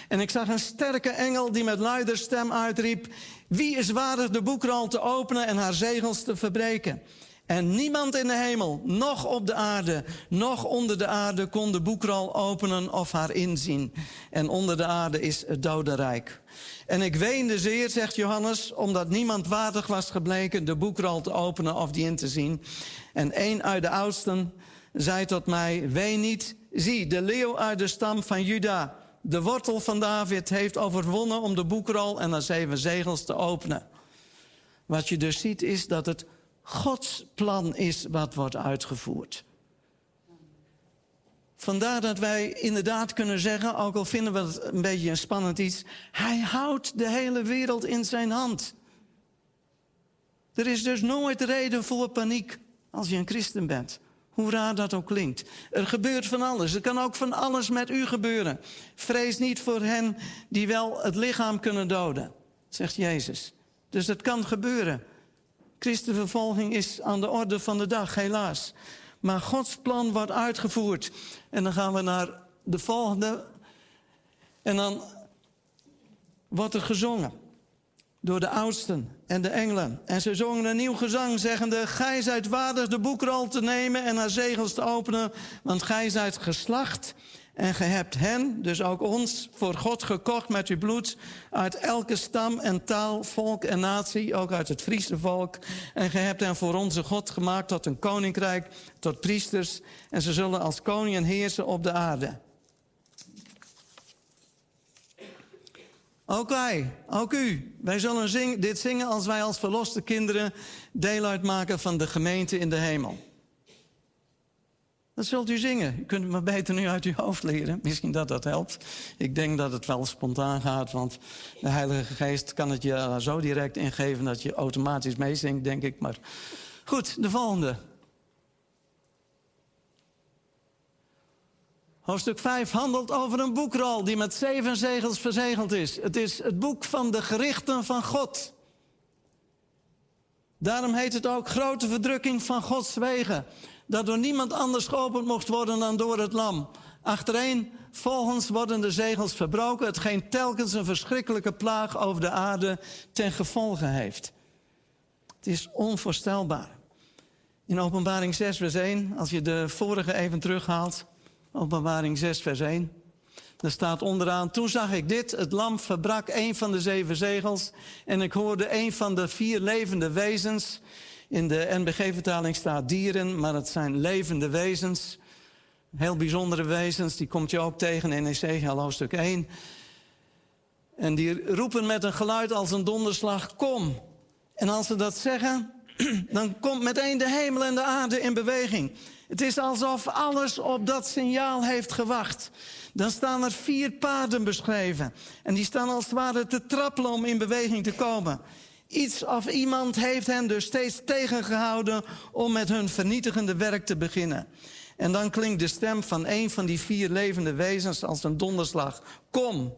En ik zag een sterke engel die met luider stem uitriep, wie is waardig de boekrol te openen en haar zegels te verbreken? En niemand in de hemel, noch op de aarde, noch onder de aarde kon de boekrol openen of haar inzien. En onder de aarde is het dodenrijk. En ik weende zeer, zegt Johannes, omdat niemand waardig was gebleken de boekrol te openen of die in te zien. En een uit de oudsten zei tot mij: Wee niet, zie, de leeuw uit de stam van Juda, de wortel van David, heeft overwonnen om de boekrol en de zeven zegels te openen. Wat je dus ziet is dat het Gods plan is wat wordt uitgevoerd. Vandaar dat wij inderdaad kunnen zeggen, ook al vinden we het een beetje een spannend iets, hij houdt de hele wereld in zijn hand. Er is dus nooit reden voor paniek als je een christen bent. Hoe raar dat ook klinkt. Er gebeurt van alles. Er kan ook van alles met u gebeuren. Vrees niet voor hen die wel het lichaam kunnen doden, zegt Jezus. Dus het kan gebeuren. Christenvervolging is aan de orde van de dag, helaas. Maar Gods plan wordt uitgevoerd. En dan gaan we naar de volgende. En dan wordt er gezongen door de oudsten en de engelen. En ze zongen een nieuw gezang, zeggende... Gij zijt waardig de boekrol te nemen en haar zegels te openen... want gij zijt geslacht en ge hebt hen, dus ook ons, voor God gekocht met uw bloed... uit elke stam en taal, volk en natie, ook uit het Friese volk. En ge hebt hen voor onze God gemaakt tot een koninkrijk, tot priesters... en ze zullen als koningen heersen op de aarde. Ook wij, ook u. Wij zullen zing, dit zingen als wij als verloste kinderen deel uitmaken van de gemeente in de hemel. Dat zult u zingen. U kunt het maar beter nu uit uw hoofd leren. Misschien dat dat helpt. Ik denk dat het wel spontaan gaat, want de Heilige Geest kan het je zo direct ingeven dat je automatisch meezingt, denk ik. Maar goed, de volgende. Hoofdstuk 5 handelt over een boekrol die met zeven zegels verzegeld is. Het is het boek van de gerichten van God. Daarom heet het ook grote verdrukking van Gods wegen. Dat door niemand anders geopend mocht worden dan door het lam. Achtereen, volgens worden de zegels verbroken, hetgeen telkens een verschrikkelijke plaag over de aarde ten gevolge heeft. Het is onvoorstelbaar. In Openbaring 6, vers 1, als je de vorige even terughaalt, Openbaring 6, vers 1. Daar staat onderaan, toen zag ik dit, het lam verbrak een van de zeven zegels en ik hoorde een van de vier levende wezens. In de NBG-vertaling staat dieren, maar het zijn levende wezens. Heel bijzondere wezens, die komt je ook tegen in Ezekiel hoofdstuk 1. En die roepen met een geluid als een donderslag, kom. En als ze dat zeggen, dan komt meteen de hemel en de aarde in beweging. Het is alsof alles op dat signaal heeft gewacht. Dan staan er vier paarden beschreven. En die staan als het ware te trappelen om in beweging te komen. Iets of iemand heeft hen dus steeds tegengehouden om met hun vernietigende werk te beginnen. En dan klinkt de stem van een van die vier levende wezens als een donderslag. Kom.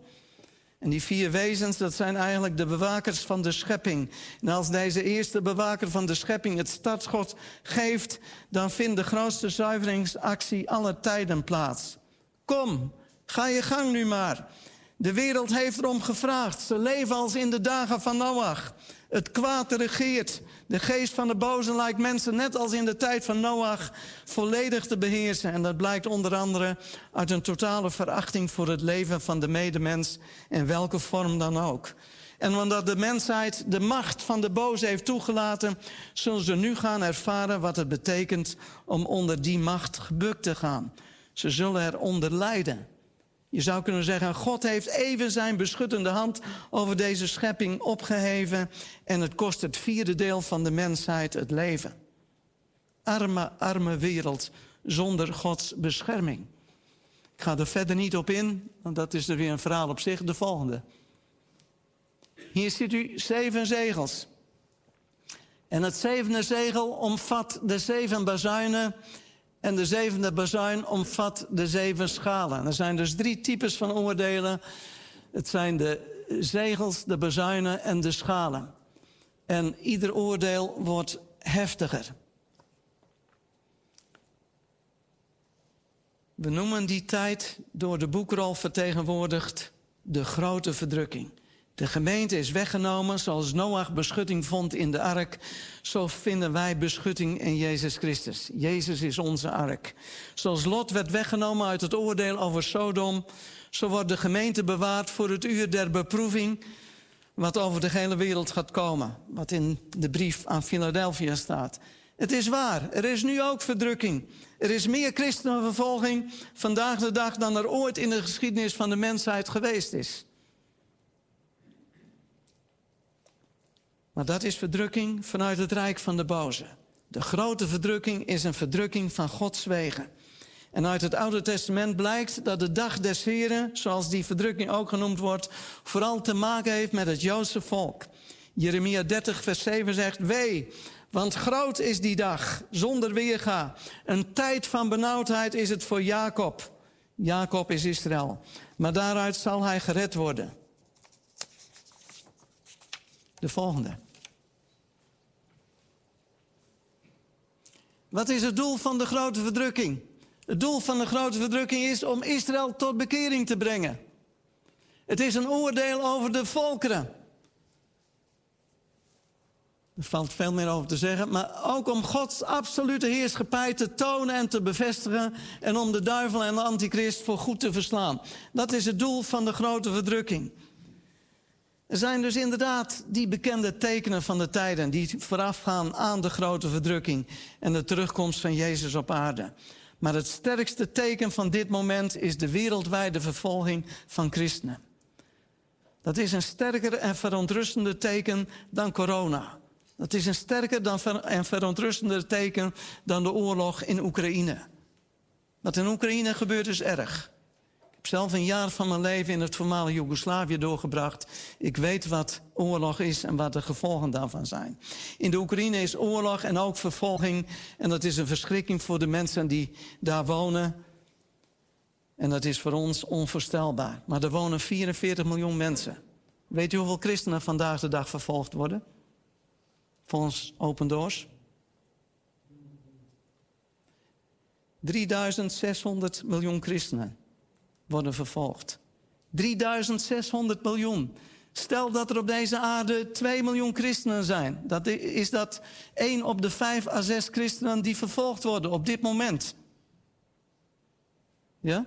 En die vier wezens, dat zijn eigenlijk de bewakers van de schepping. En als deze eerste bewaker van de schepping het startschot geeft, dan vindt de grootste zuiveringsactie aller tijden plaats. Kom, ga je gang nu maar. De wereld heeft erom gevraagd. Ze leven als in de dagen van Noach. Het kwaad regeert. De geest van de boze lijkt mensen net als in de tijd van Noach volledig te beheersen. En dat blijkt onder andere uit een totale verachting voor het leven van de medemens in welke vorm dan ook. En omdat de mensheid de macht van de boze heeft toegelaten, zullen ze nu gaan ervaren wat het betekent om onder die macht gebukt te gaan. Ze zullen eronder lijden. Je zou kunnen zeggen, God heeft even zijn beschuttende hand over deze schepping opgeheven en het kost het vierde deel van de mensheid het leven. Arme, arme wereld zonder Gods bescherming. Ik ga er verder niet op in, want dat is er weer een verhaal op zich. De volgende. Hier ziet u zeven zegels. En het zevende zegel omvat de zeven bazuinen en de zevende bazuin omvat de zeven schalen. Er zijn dus drie types van oordelen. Het zijn de zegels, de bazuinen en de schalen. En ieder oordeel wordt heftiger. We noemen die tijd door de boekrol vertegenwoordigd de grote verdrukking. De gemeente is weggenomen zoals Noach beschutting vond in de ark. Zo vinden wij beschutting in Jezus Christus. Jezus is onze ark. Zoals Lot werd weggenomen uit het oordeel over Sodom. Zo wordt de gemeente bewaard voor het uur der beproeving. Wat over de hele wereld gaat komen. Wat in de brief aan Philadelphia staat. Het is waar, er is nu ook verdrukking. Er is meer christenenvervolging vandaag de dag dan er ooit in de geschiedenis van de mensheid geweest is. Maar dat is verdrukking vanuit het rijk van de boze. De grote verdrukking is een verdrukking van Gods wegen. En uit het Oude Testament blijkt dat de dag des Heren, zoals die verdrukking ook genoemd wordt, vooral te maken heeft met het Joodse volk. Jeremia 30, vers 7 zegt: Wee, want groot is die dag, zonder weerga. Een tijd van benauwdheid is het voor Jacob. Jacob is Israël. Maar daaruit zal hij gered worden. De volgende. Wat is het doel van de grote verdrukking? Het doel van de grote verdrukking is om Israël tot bekering te brengen. Het is een oordeel over de volkeren. Er valt veel meer over te zeggen, maar ook om Gods absolute heerschappij te tonen en te bevestigen en om de duivel en de antichrist voor goed te verslaan. Dat is het doel van de grote verdrukking. Er zijn dus inderdaad die bekende tekenen van de tijden die voorafgaan aan de grote verdrukking en de terugkomst van Jezus op aarde. Maar het sterkste teken van dit moment is de wereldwijde vervolging van christenen. Dat is een sterker en verontrustender teken dan corona. Dat is een sterker dan en verontrustender teken dan de oorlog in Oekraïne. Wat in Oekraïne gebeurt is erg. Heb zelf een jaar van mijn leven in het voormalige Joegoslavië doorgebracht. Ik weet wat oorlog is en wat de gevolgen daarvan zijn. In de Oekraïne is oorlog en ook vervolging. En dat is een verschrikking voor de mensen die daar wonen. En dat is voor ons onvoorstelbaar. Maar er wonen 44 miljoen mensen. Weet u hoeveel christenen vandaag de dag vervolgd worden? volgens Open Doors. 3600 miljoen christenen worden vervolgd. 3600 miljoen. Stel dat er op deze aarde 2 miljoen christenen zijn. Dat is dat 1 op de 5 à 6 christenen die vervolgd worden op dit moment. Ja?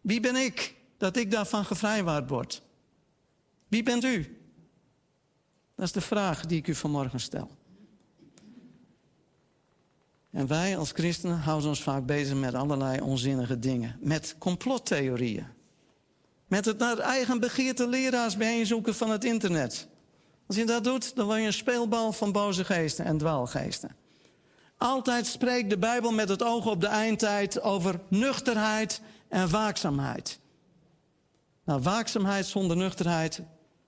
Wie ben ik dat ik daarvan gevrijwaard word? Wie bent u? Dat is de vraag die ik u vanmorgen stel. En wij als christenen houden ons vaak bezig met allerlei onzinnige dingen. Met complottheorieën. Met het naar eigen begeerte leraars bijeenzoeken van het internet. Als je dat doet, dan word je een speelbal van boze geesten en dwaalgeesten. Altijd spreekt de Bijbel met het oog op de eindtijd over nuchterheid en waakzaamheid. Nou, waakzaamheid zonder nuchterheid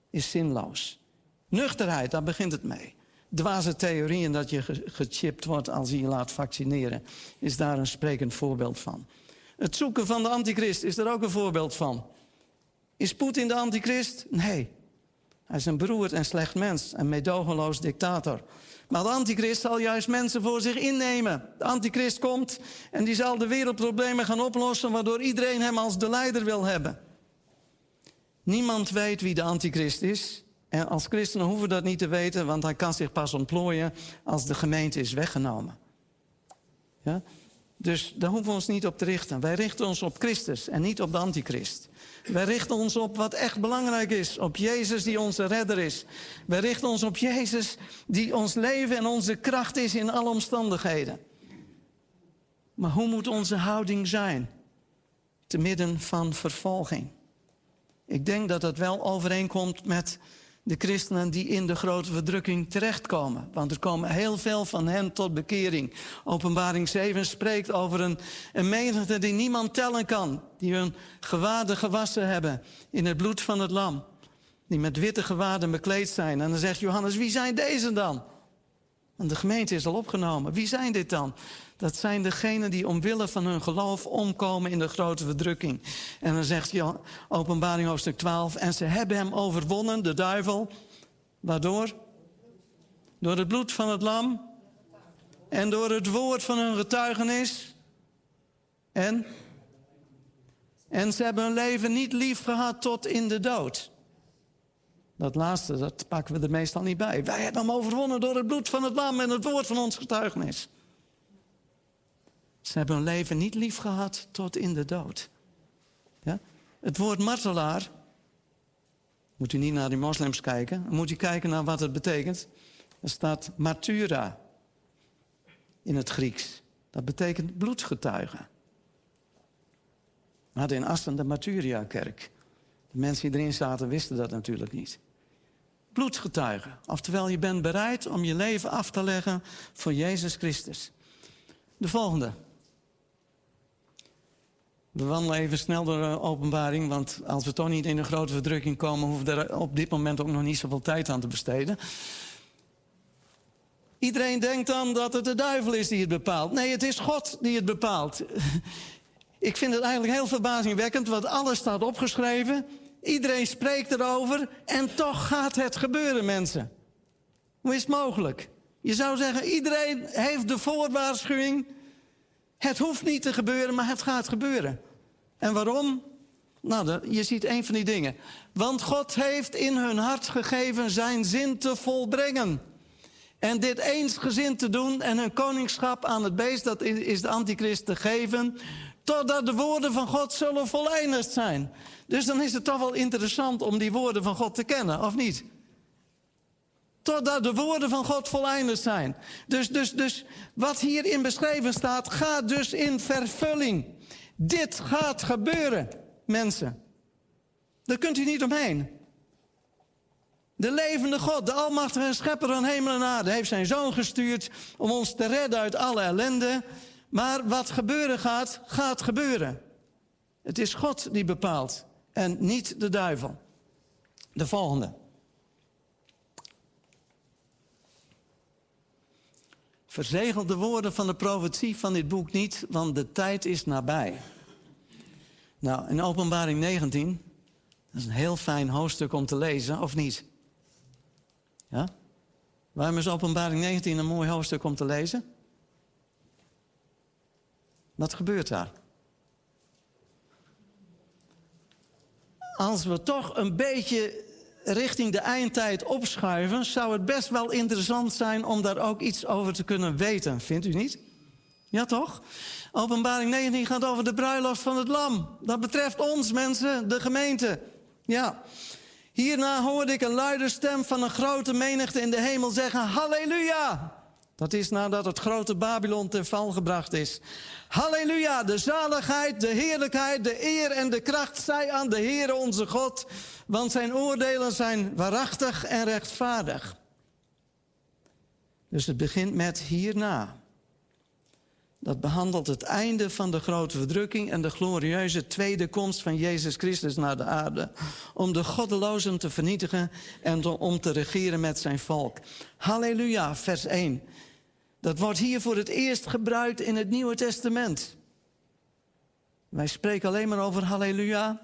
is zinloos. Nuchterheid, daar begint het mee. Dwaze theorieën dat je gechipt wordt als je je laat vaccineren, is daar een sprekend voorbeeld van. Het zoeken van de antichrist is er ook een voorbeeld van. Is Poetin de antichrist? Nee. Hij is een beroerd en slecht mens, een medogeloos dictator. Maar de antichrist zal juist mensen voor zich innemen. De antichrist komt en die zal de wereldproblemen gaan oplossen, waardoor iedereen hem als de leider wil hebben. Niemand weet wie de antichrist is. En als christenen hoeven we dat niet te weten, want hij kan zich pas ontplooien als de gemeente is weggenomen. Ja? Dus daar hoeven we ons niet op te richten. Wij richten ons op Christus en niet op de antichrist. Wij richten ons op wat echt belangrijk is. Op Jezus die onze redder is. Wij richten ons op Jezus die ons leven en onze kracht is in alle omstandigheden. Maar hoe moet onze houding zijn? Te midden van vervolging. Ik denk dat het wel overeenkomt met de christenen die in de grote verdrukking terechtkomen. Want er komen heel veel van hen tot bekering. Openbaring 7 spreekt over een, een menigte die niemand tellen kan. Die hun gewaden gewassen hebben in het bloed van het lam. Die met witte gewaden bekleed zijn. En dan zegt Johannes, wie zijn deze dan? En de gemeente is al opgenomen. Wie zijn dit dan? Dat zijn degenen die omwille van hun geloof omkomen in de grote verdrukking. En dan zegt je openbaring hoofdstuk 12. En ze hebben hem overwonnen, de duivel. Waardoor? Door het bloed van het lam. En door het woord van hun getuigenis. En? En ze hebben hun leven niet lief gehad tot in de dood. Dat laatste, dat pakken we er meestal niet bij. Wij hebben hem overwonnen door het bloed van het lam en het woord van ons getuigenis. Ze hebben hun leven niet lief gehad tot in de dood. Ja? Het woord martelaar, moet u niet naar die moslims kijken, moet u kijken naar wat het betekent. Er staat matura. in het Grieks. Dat betekent bloedgetuige. We hadden in Assen de Maturia-kerk. De mensen die erin zaten wisten dat natuurlijk niet. Bloedgetuige. Oftewel, je bent bereid om je leven af te leggen voor Jezus Christus. De volgende. We wandelen even snel door de openbaring, want als we toch niet in een grote verdrukking komen, hoeven we er op dit moment ook nog niet zoveel tijd aan te besteden. Iedereen denkt dan dat het de duivel is die het bepaalt. Nee, het is God die het bepaalt. Ik vind het eigenlijk heel verbazingwekkend, want alles staat opgeschreven. Iedereen spreekt erover en toch gaat het gebeuren, mensen. Hoe is het mogelijk? Je zou zeggen, iedereen heeft de voorwaarschuwing. Het hoeft niet te gebeuren, maar het gaat gebeuren. En waarom? Nou, je ziet een van die dingen. Want God heeft in hun hart gegeven zijn zin te volbrengen. En dit eensgezind te doen en hun koningschap aan het beest, dat is de antichrist te geven, totdat de woorden van God zullen voleindigd zijn. Dus dan is het toch wel interessant om die woorden van God te kennen, of niet? Totdat de woorden van God voleindigd zijn. Dus, dus, dus wat hierin beschreven staat, gaat dus in vervulling. Dit gaat gebeuren, mensen. Daar kunt u niet omheen. De levende God, de almachtige schepper van hemel en aarde, heeft zijn zoon gestuurd om ons te redden uit alle ellende. Maar wat gebeuren gaat, gaat gebeuren. Het is God die bepaalt en niet de duivel. De volgende. Verzegel de woorden van de profetie van dit boek niet, want de tijd is nabij. Nou, in Openbaring 19, dat is een heel fijn hoofdstuk om te lezen, of niet? Ja? Waarom is Openbaring 19 een mooi hoofdstuk om te lezen? Wat gebeurt daar? Als we toch een beetje richting de eindtijd opschuiven, zou het best wel interessant zijn om daar ook iets over te kunnen weten, vindt u niet? Ja, toch? Openbaring 19 gaat over de bruiloft van het Lam. Dat betreft ons mensen, de gemeente. Ja. Hierna hoorde ik een luide stem van een grote menigte in de hemel zeggen: Halleluja! Dat is nadat het grote Babylon ten val gebracht is. Halleluja, de zaligheid, de heerlijkheid, de eer en de kracht zij aan de Heere onze God, want zijn oordelen zijn waarachtig en rechtvaardig. Dus het begint met hierna. Dat behandelt het einde van de grote verdrukking en de glorieuze tweede komst van Jezus Christus naar de aarde. Om de goddelozen te vernietigen en om te regeren met zijn volk. Halleluja, vers 1. Dat wordt hier voor het eerst gebruikt in het Nieuwe Testament. Wij spreken alleen maar over halleluja.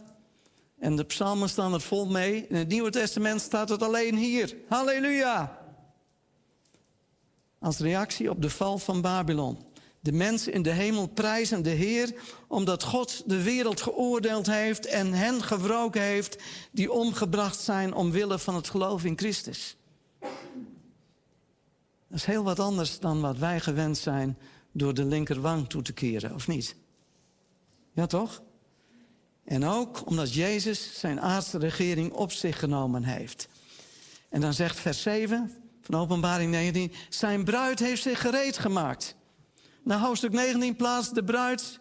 En de psalmen staan er vol mee. In het Nieuwe Testament staat het alleen hier. Halleluja. Als reactie op de val van Babylon. De mensen in de hemel prijzen de Heer omdat God de wereld geoordeeld heeft en hen gewroken heeft die omgebracht zijn omwille van het geloof in Christus. Dat is heel wat anders dan wat wij gewend zijn door de linkerwang toe te keren, of niet? Ja, toch? En ook omdat Jezus zijn aardse regering op zich genomen heeft. En dan zegt vers 7 van Openbaring 19: Zijn bruid heeft zich gereed gemaakt. Na hoofdstuk 19 plaatst de bruid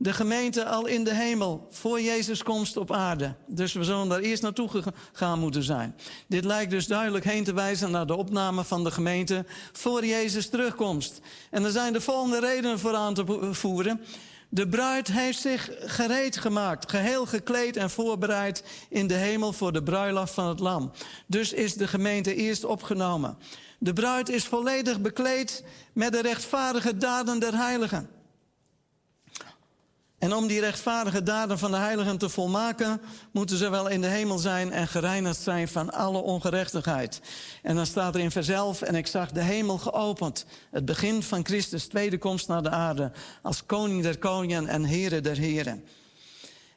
de gemeente al in de hemel voor Jezus komst op aarde. Dus we zullen daar eerst naartoe gegaan moeten zijn. Dit lijkt dus duidelijk heen te wijzen naar de opname van de gemeente voor Jezus terugkomst. En er zijn de volgende redenen voor aan te voeren. De bruid heeft zich gereed gemaakt, geheel gekleed en voorbereid in de hemel voor de bruiloft van het lam. Dus is de gemeente eerst opgenomen. De bruid is volledig bekleed met de rechtvaardige daden der heiligen. En om die rechtvaardige daden van de heiligen te volmaken, moeten ze wel in de hemel zijn en gereinigd zijn van alle ongerechtigheid. En dan staat er in vers 11, en ik zag de hemel geopend. Het begin van Christus tweede komst naar de aarde, als koning der koningen en heren der heren.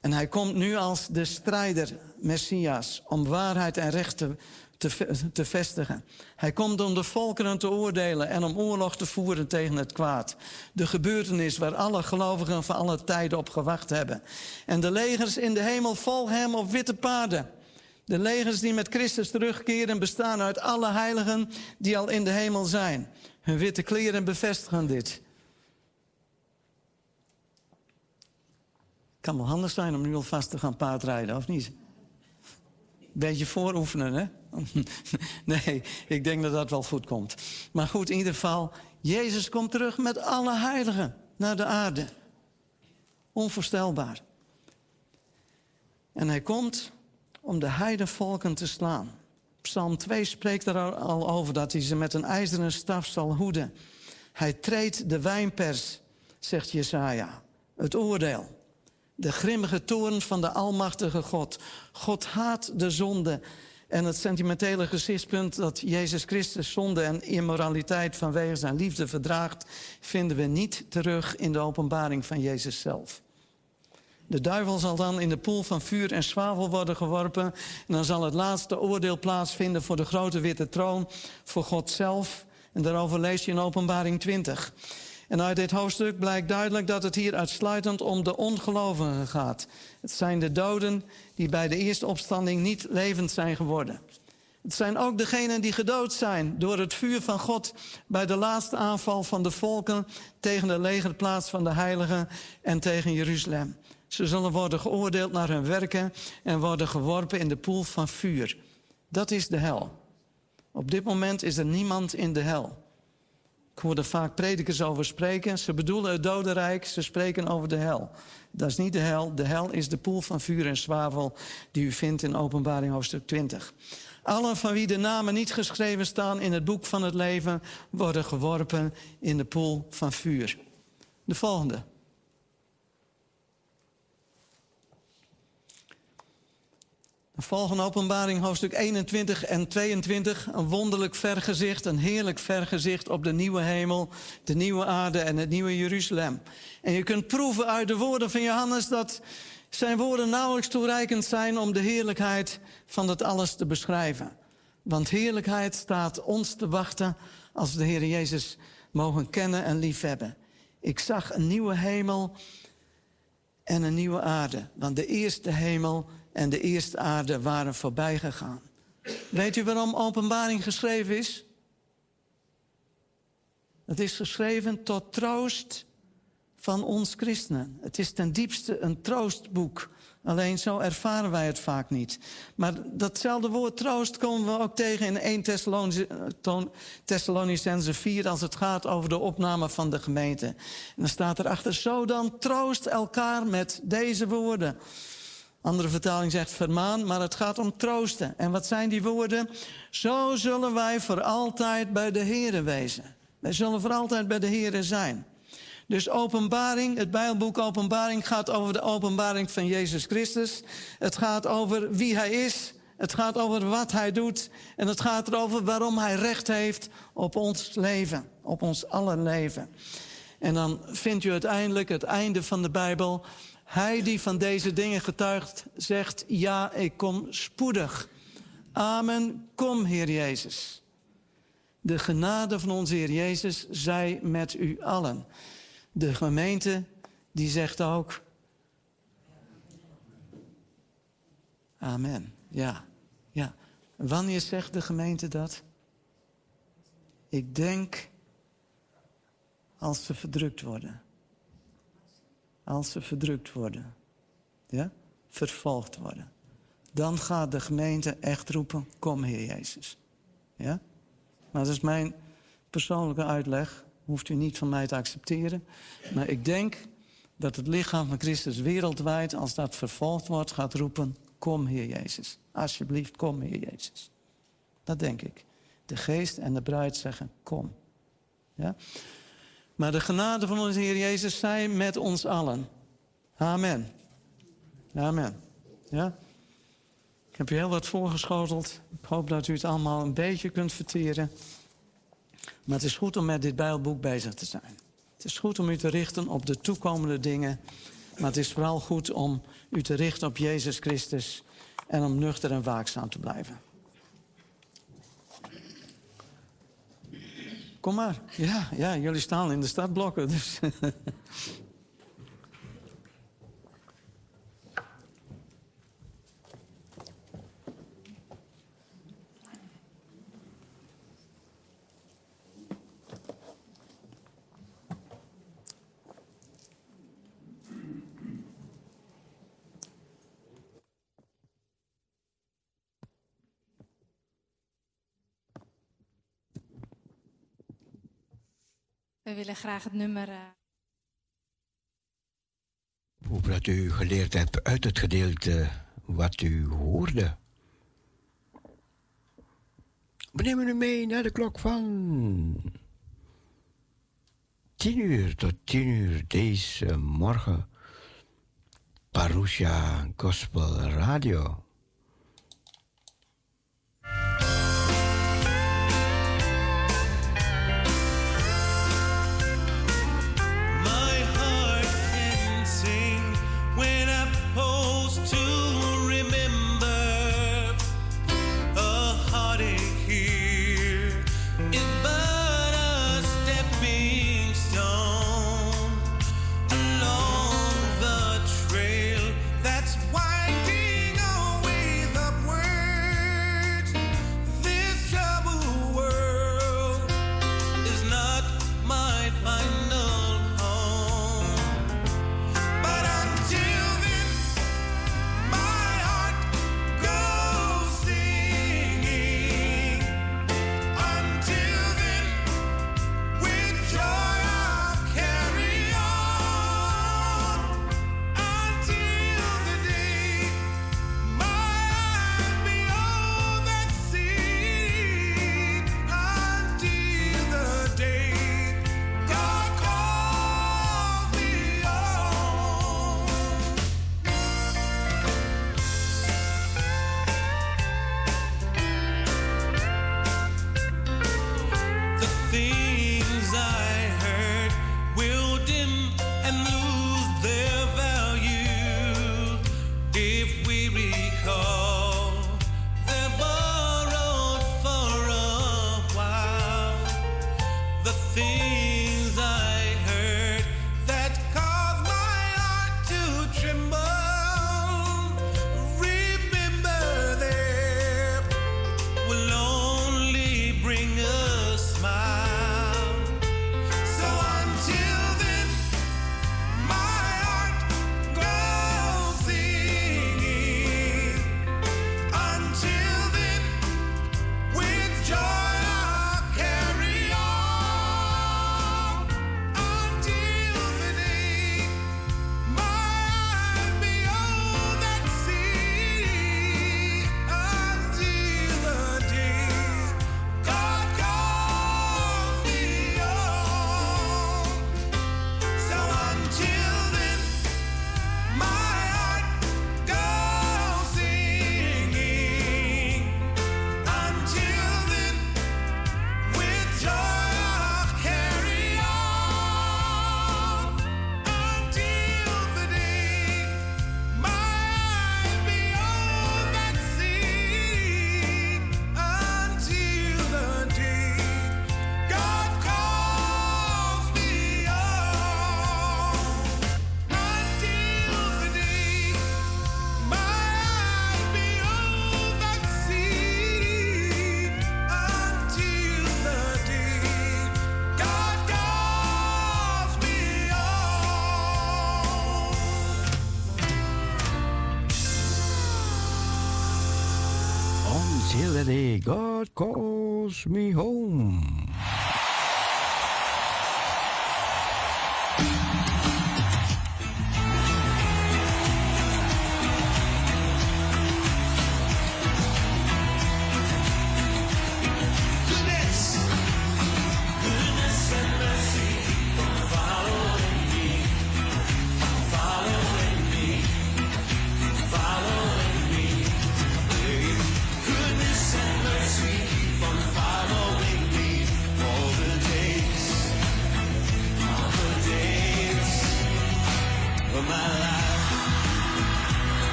En hij komt nu als de strijder, Messias, om waarheid en recht te te, te vestigen. Hij komt om de volkeren te oordelen en om oorlog te voeren tegen het kwaad. De gebeurtenis waar alle gelovigen van alle tijden op gewacht hebben. En de legers in de hemel volgen hem op witte paarden. De legers die met Christus terugkeren bestaan uit alle heiligen die al in de hemel zijn. Hun witte kleren bevestigen dit. kan wel handig zijn om nu alvast te gaan paardrijden, of niet? Beetje vooroefenen, hè? nee, ik denk dat dat wel goed komt. Maar goed, in ieder geval, Jezus komt terug met alle heiligen naar de aarde. Onvoorstelbaar. En hij komt om de heidenvolken te slaan. Psalm 2 spreekt er al over dat hij ze met een ijzeren staf zal hoeden. Hij treedt de wijnpers, zegt Jesaja, het oordeel. De grimmige toorn van de Almachtige God. God haat de zonde. En het sentimentele gezichtspunt dat Jezus Christus zonde en immoraliteit vanwege zijn liefde verdraagt, vinden we niet terug in de openbaring van Jezus zelf. De duivel zal dan in de poel van vuur en zwavel worden geworpen. En dan zal het laatste oordeel plaatsvinden voor de grote witte troon, voor God zelf. En daarover lees je in Openbaring 20. En uit dit hoofdstuk blijkt duidelijk dat het hier uitsluitend om de ongelovigen gaat. Het zijn de doden die bij de eerste opstanding niet levend zijn geworden. Het zijn ook degenen die gedood zijn door het vuur van God bij de laatste aanval van de volken tegen de legerplaats van de heiligen en tegen Jeruzalem. Ze zullen worden geoordeeld naar hun werken en worden geworpen in de poel van vuur. Dat is de hel. Op dit moment is er niemand in de hel. Ik hoor er vaak predikers over spreken. Ze bedoelen het dodenrijk, ze spreken over de hel. Dat is niet de hel. De hel is de poel van vuur en zwavel die u vindt in Openbaring hoofdstuk 20. Allen van wie de namen niet geschreven staan in het boek van het leven... worden geworpen in de poel van vuur. De volgende. Volgende openbaring, hoofdstuk 21 en 22. Een wonderlijk vergezicht, een heerlijk vergezicht op de nieuwe hemel, de nieuwe aarde en het nieuwe Jeruzalem. En je kunt proeven uit de woorden van Johannes dat zijn woorden nauwelijks toereikend zijn om de heerlijkheid van dat alles te beschrijven. Want heerlijkheid staat ons te wachten als we de Heer Jezus mogen kennen en liefhebben. Ik zag een nieuwe hemel en een nieuwe aarde. Want de eerste hemel en de eerste aarde waren voorbij gegaan. Weet u waarom openbaring geschreven is? Het is geschreven tot troost van ons christenen. Het is ten diepste een troostboek. Alleen zo ervaren wij het vaak niet. Maar datzelfde woord troost komen we ook tegen in 1 Thessalonicense 4... als het gaat over de opname van de gemeente. En dan staat erachter, zo dan troost elkaar met deze woorden. Andere vertaling zegt vermaan, maar het gaat om troosten. En wat zijn die woorden? Zo zullen wij voor altijd bij de Here wezen. Wij zullen voor altijd bij de Here zijn. Dus openbaring, het Bijbelboek Openbaring gaat over de openbaring van Jezus Christus. Het gaat over wie Hij is. Het gaat over wat Hij doet. En het gaat erover waarom Hij recht heeft op ons leven. Op ons aller leven. En dan vindt u uiteindelijk het einde van de Bijbel. Hij die van deze dingen getuigt, zegt: Ja, ik kom spoedig. Amen. Kom, Heer Jezus. De genade van onze Heer Jezus zij met u allen. De gemeente die zegt ook. Amen. Ja, ja. Wanneer zegt de gemeente dat? Ik denk als ze verdrukt worden als ze verdrukt worden. Ja? Vervolgd worden. Dan gaat de gemeente echt roepen, kom Heer Jezus. Ja? Maar dat is mijn persoonlijke uitleg. Hoeft u niet van mij te accepteren. Maar ik denk dat het lichaam van Christus wereldwijd, als dat vervolgd wordt, gaat roepen, kom Heer Jezus. Alsjeblieft, kom Heer Jezus. Dat denk ik. De geest en de bruid zeggen, kom. Ja? Maar de genade van onze Heer Jezus zij met ons allen. Amen. Amen. Ja? Ik heb u heel wat voorgeschoteld. Ik hoop dat u het allemaal een beetje kunt verteren. Maar het is goed om met dit Bijbelboek bezig te zijn. Het is goed om u te richten op de toekomende dingen. Maar het is vooral goed om u te richten op Jezus Christus. En om nuchter en waakzaam te blijven. Kom maar. Ja, ja, jullie staan in de startblokken. Dus. We willen graag het nummer. Uh... Hoe dat u geleerd hebt uit het gedeelte wat u hoorde. We nemen u mee naar de klok van 10 uur tot 10 uur deze morgen. Parusha Gospel Radio. God calls me home.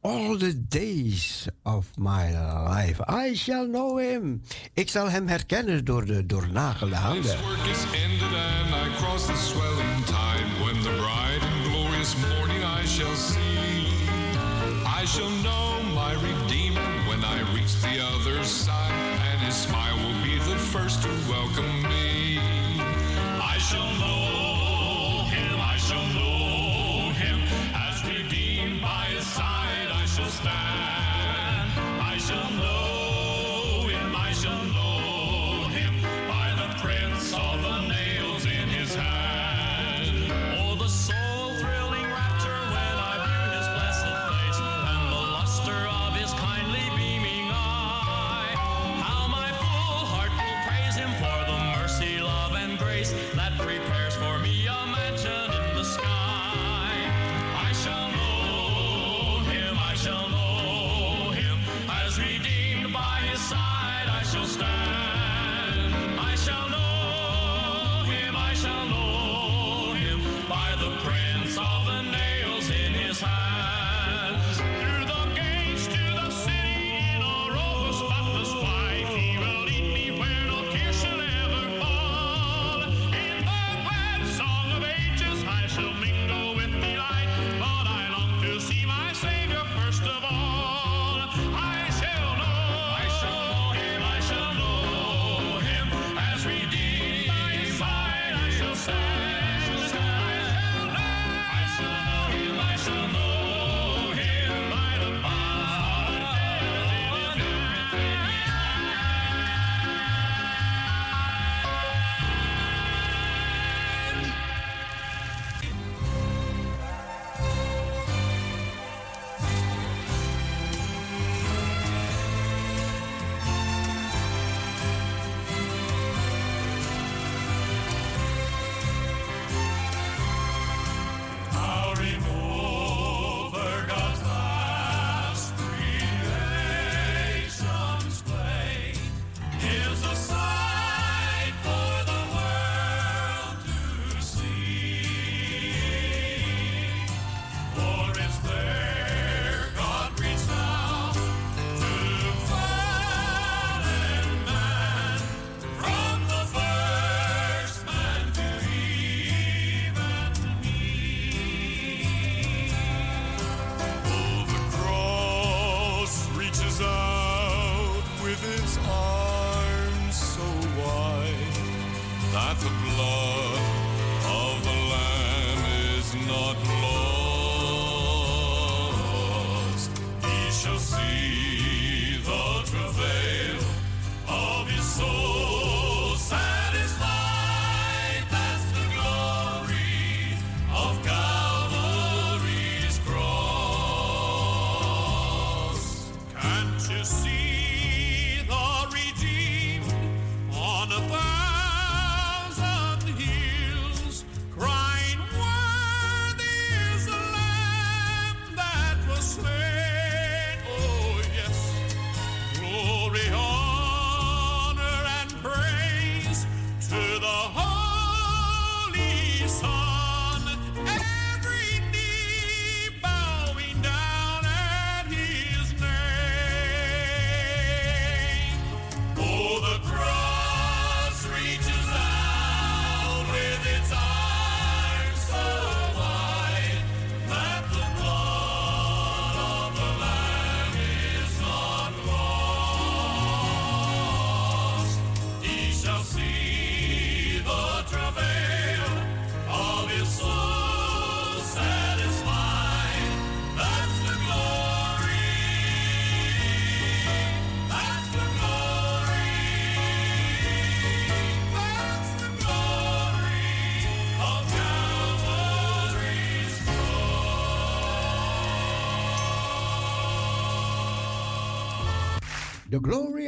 All the days of my life, I shall know him. Ik zal hem herkennen door de doornagelde handen. His work is ended and I cross the swelling time. When the bright and glorious morning I shall see, I shall know.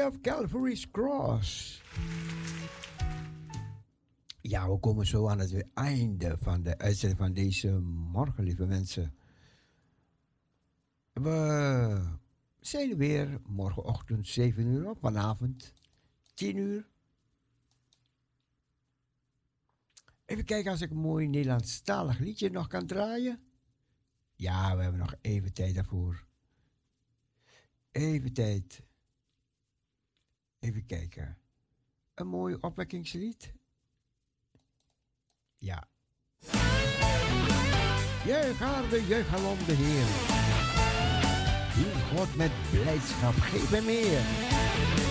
Of Calvary's Cross. Ja, we komen zo aan het einde van de uitzending van deze morgen, lieve mensen. We zijn weer morgenochtend 7 uur op, vanavond 10 uur. Even kijken als ik een mooi Nederlandstalig liedje nog kan draaien. Ja, we hebben nog even tijd daarvoor. Even tijd. Even kijken. Een mooi opwekkingslied. Ja. Juich aarde, juich alom de Heer. Dien God met blijdschap, geef hem meer.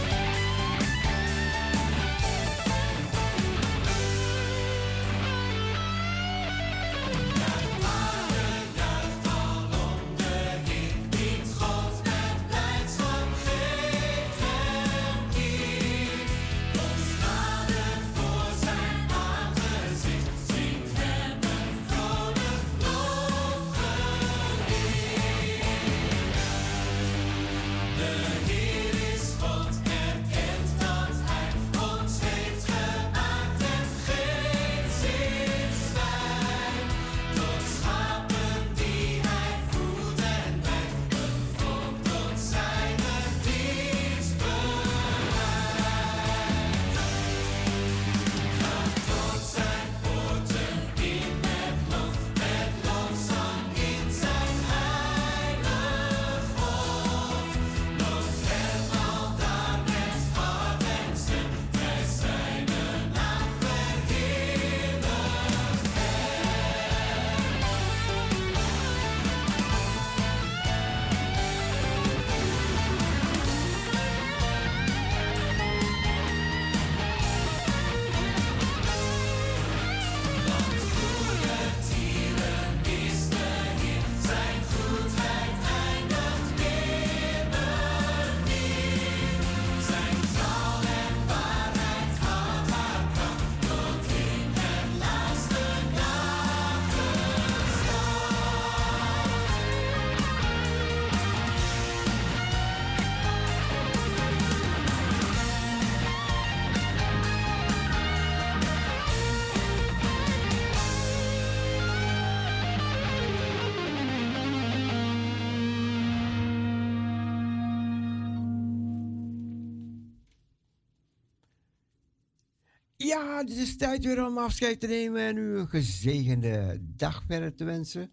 Het is tijd weer om afscheid te nemen en u een gezegende dag verder te wensen.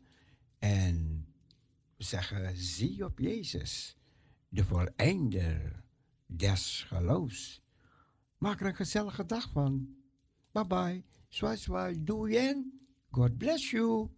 En we zeggen, zie op Jezus, de voleinder des geloofs. Maak er een gezellige dag van. Bye bye. Zwaai, zwaai. Doei en God bless you.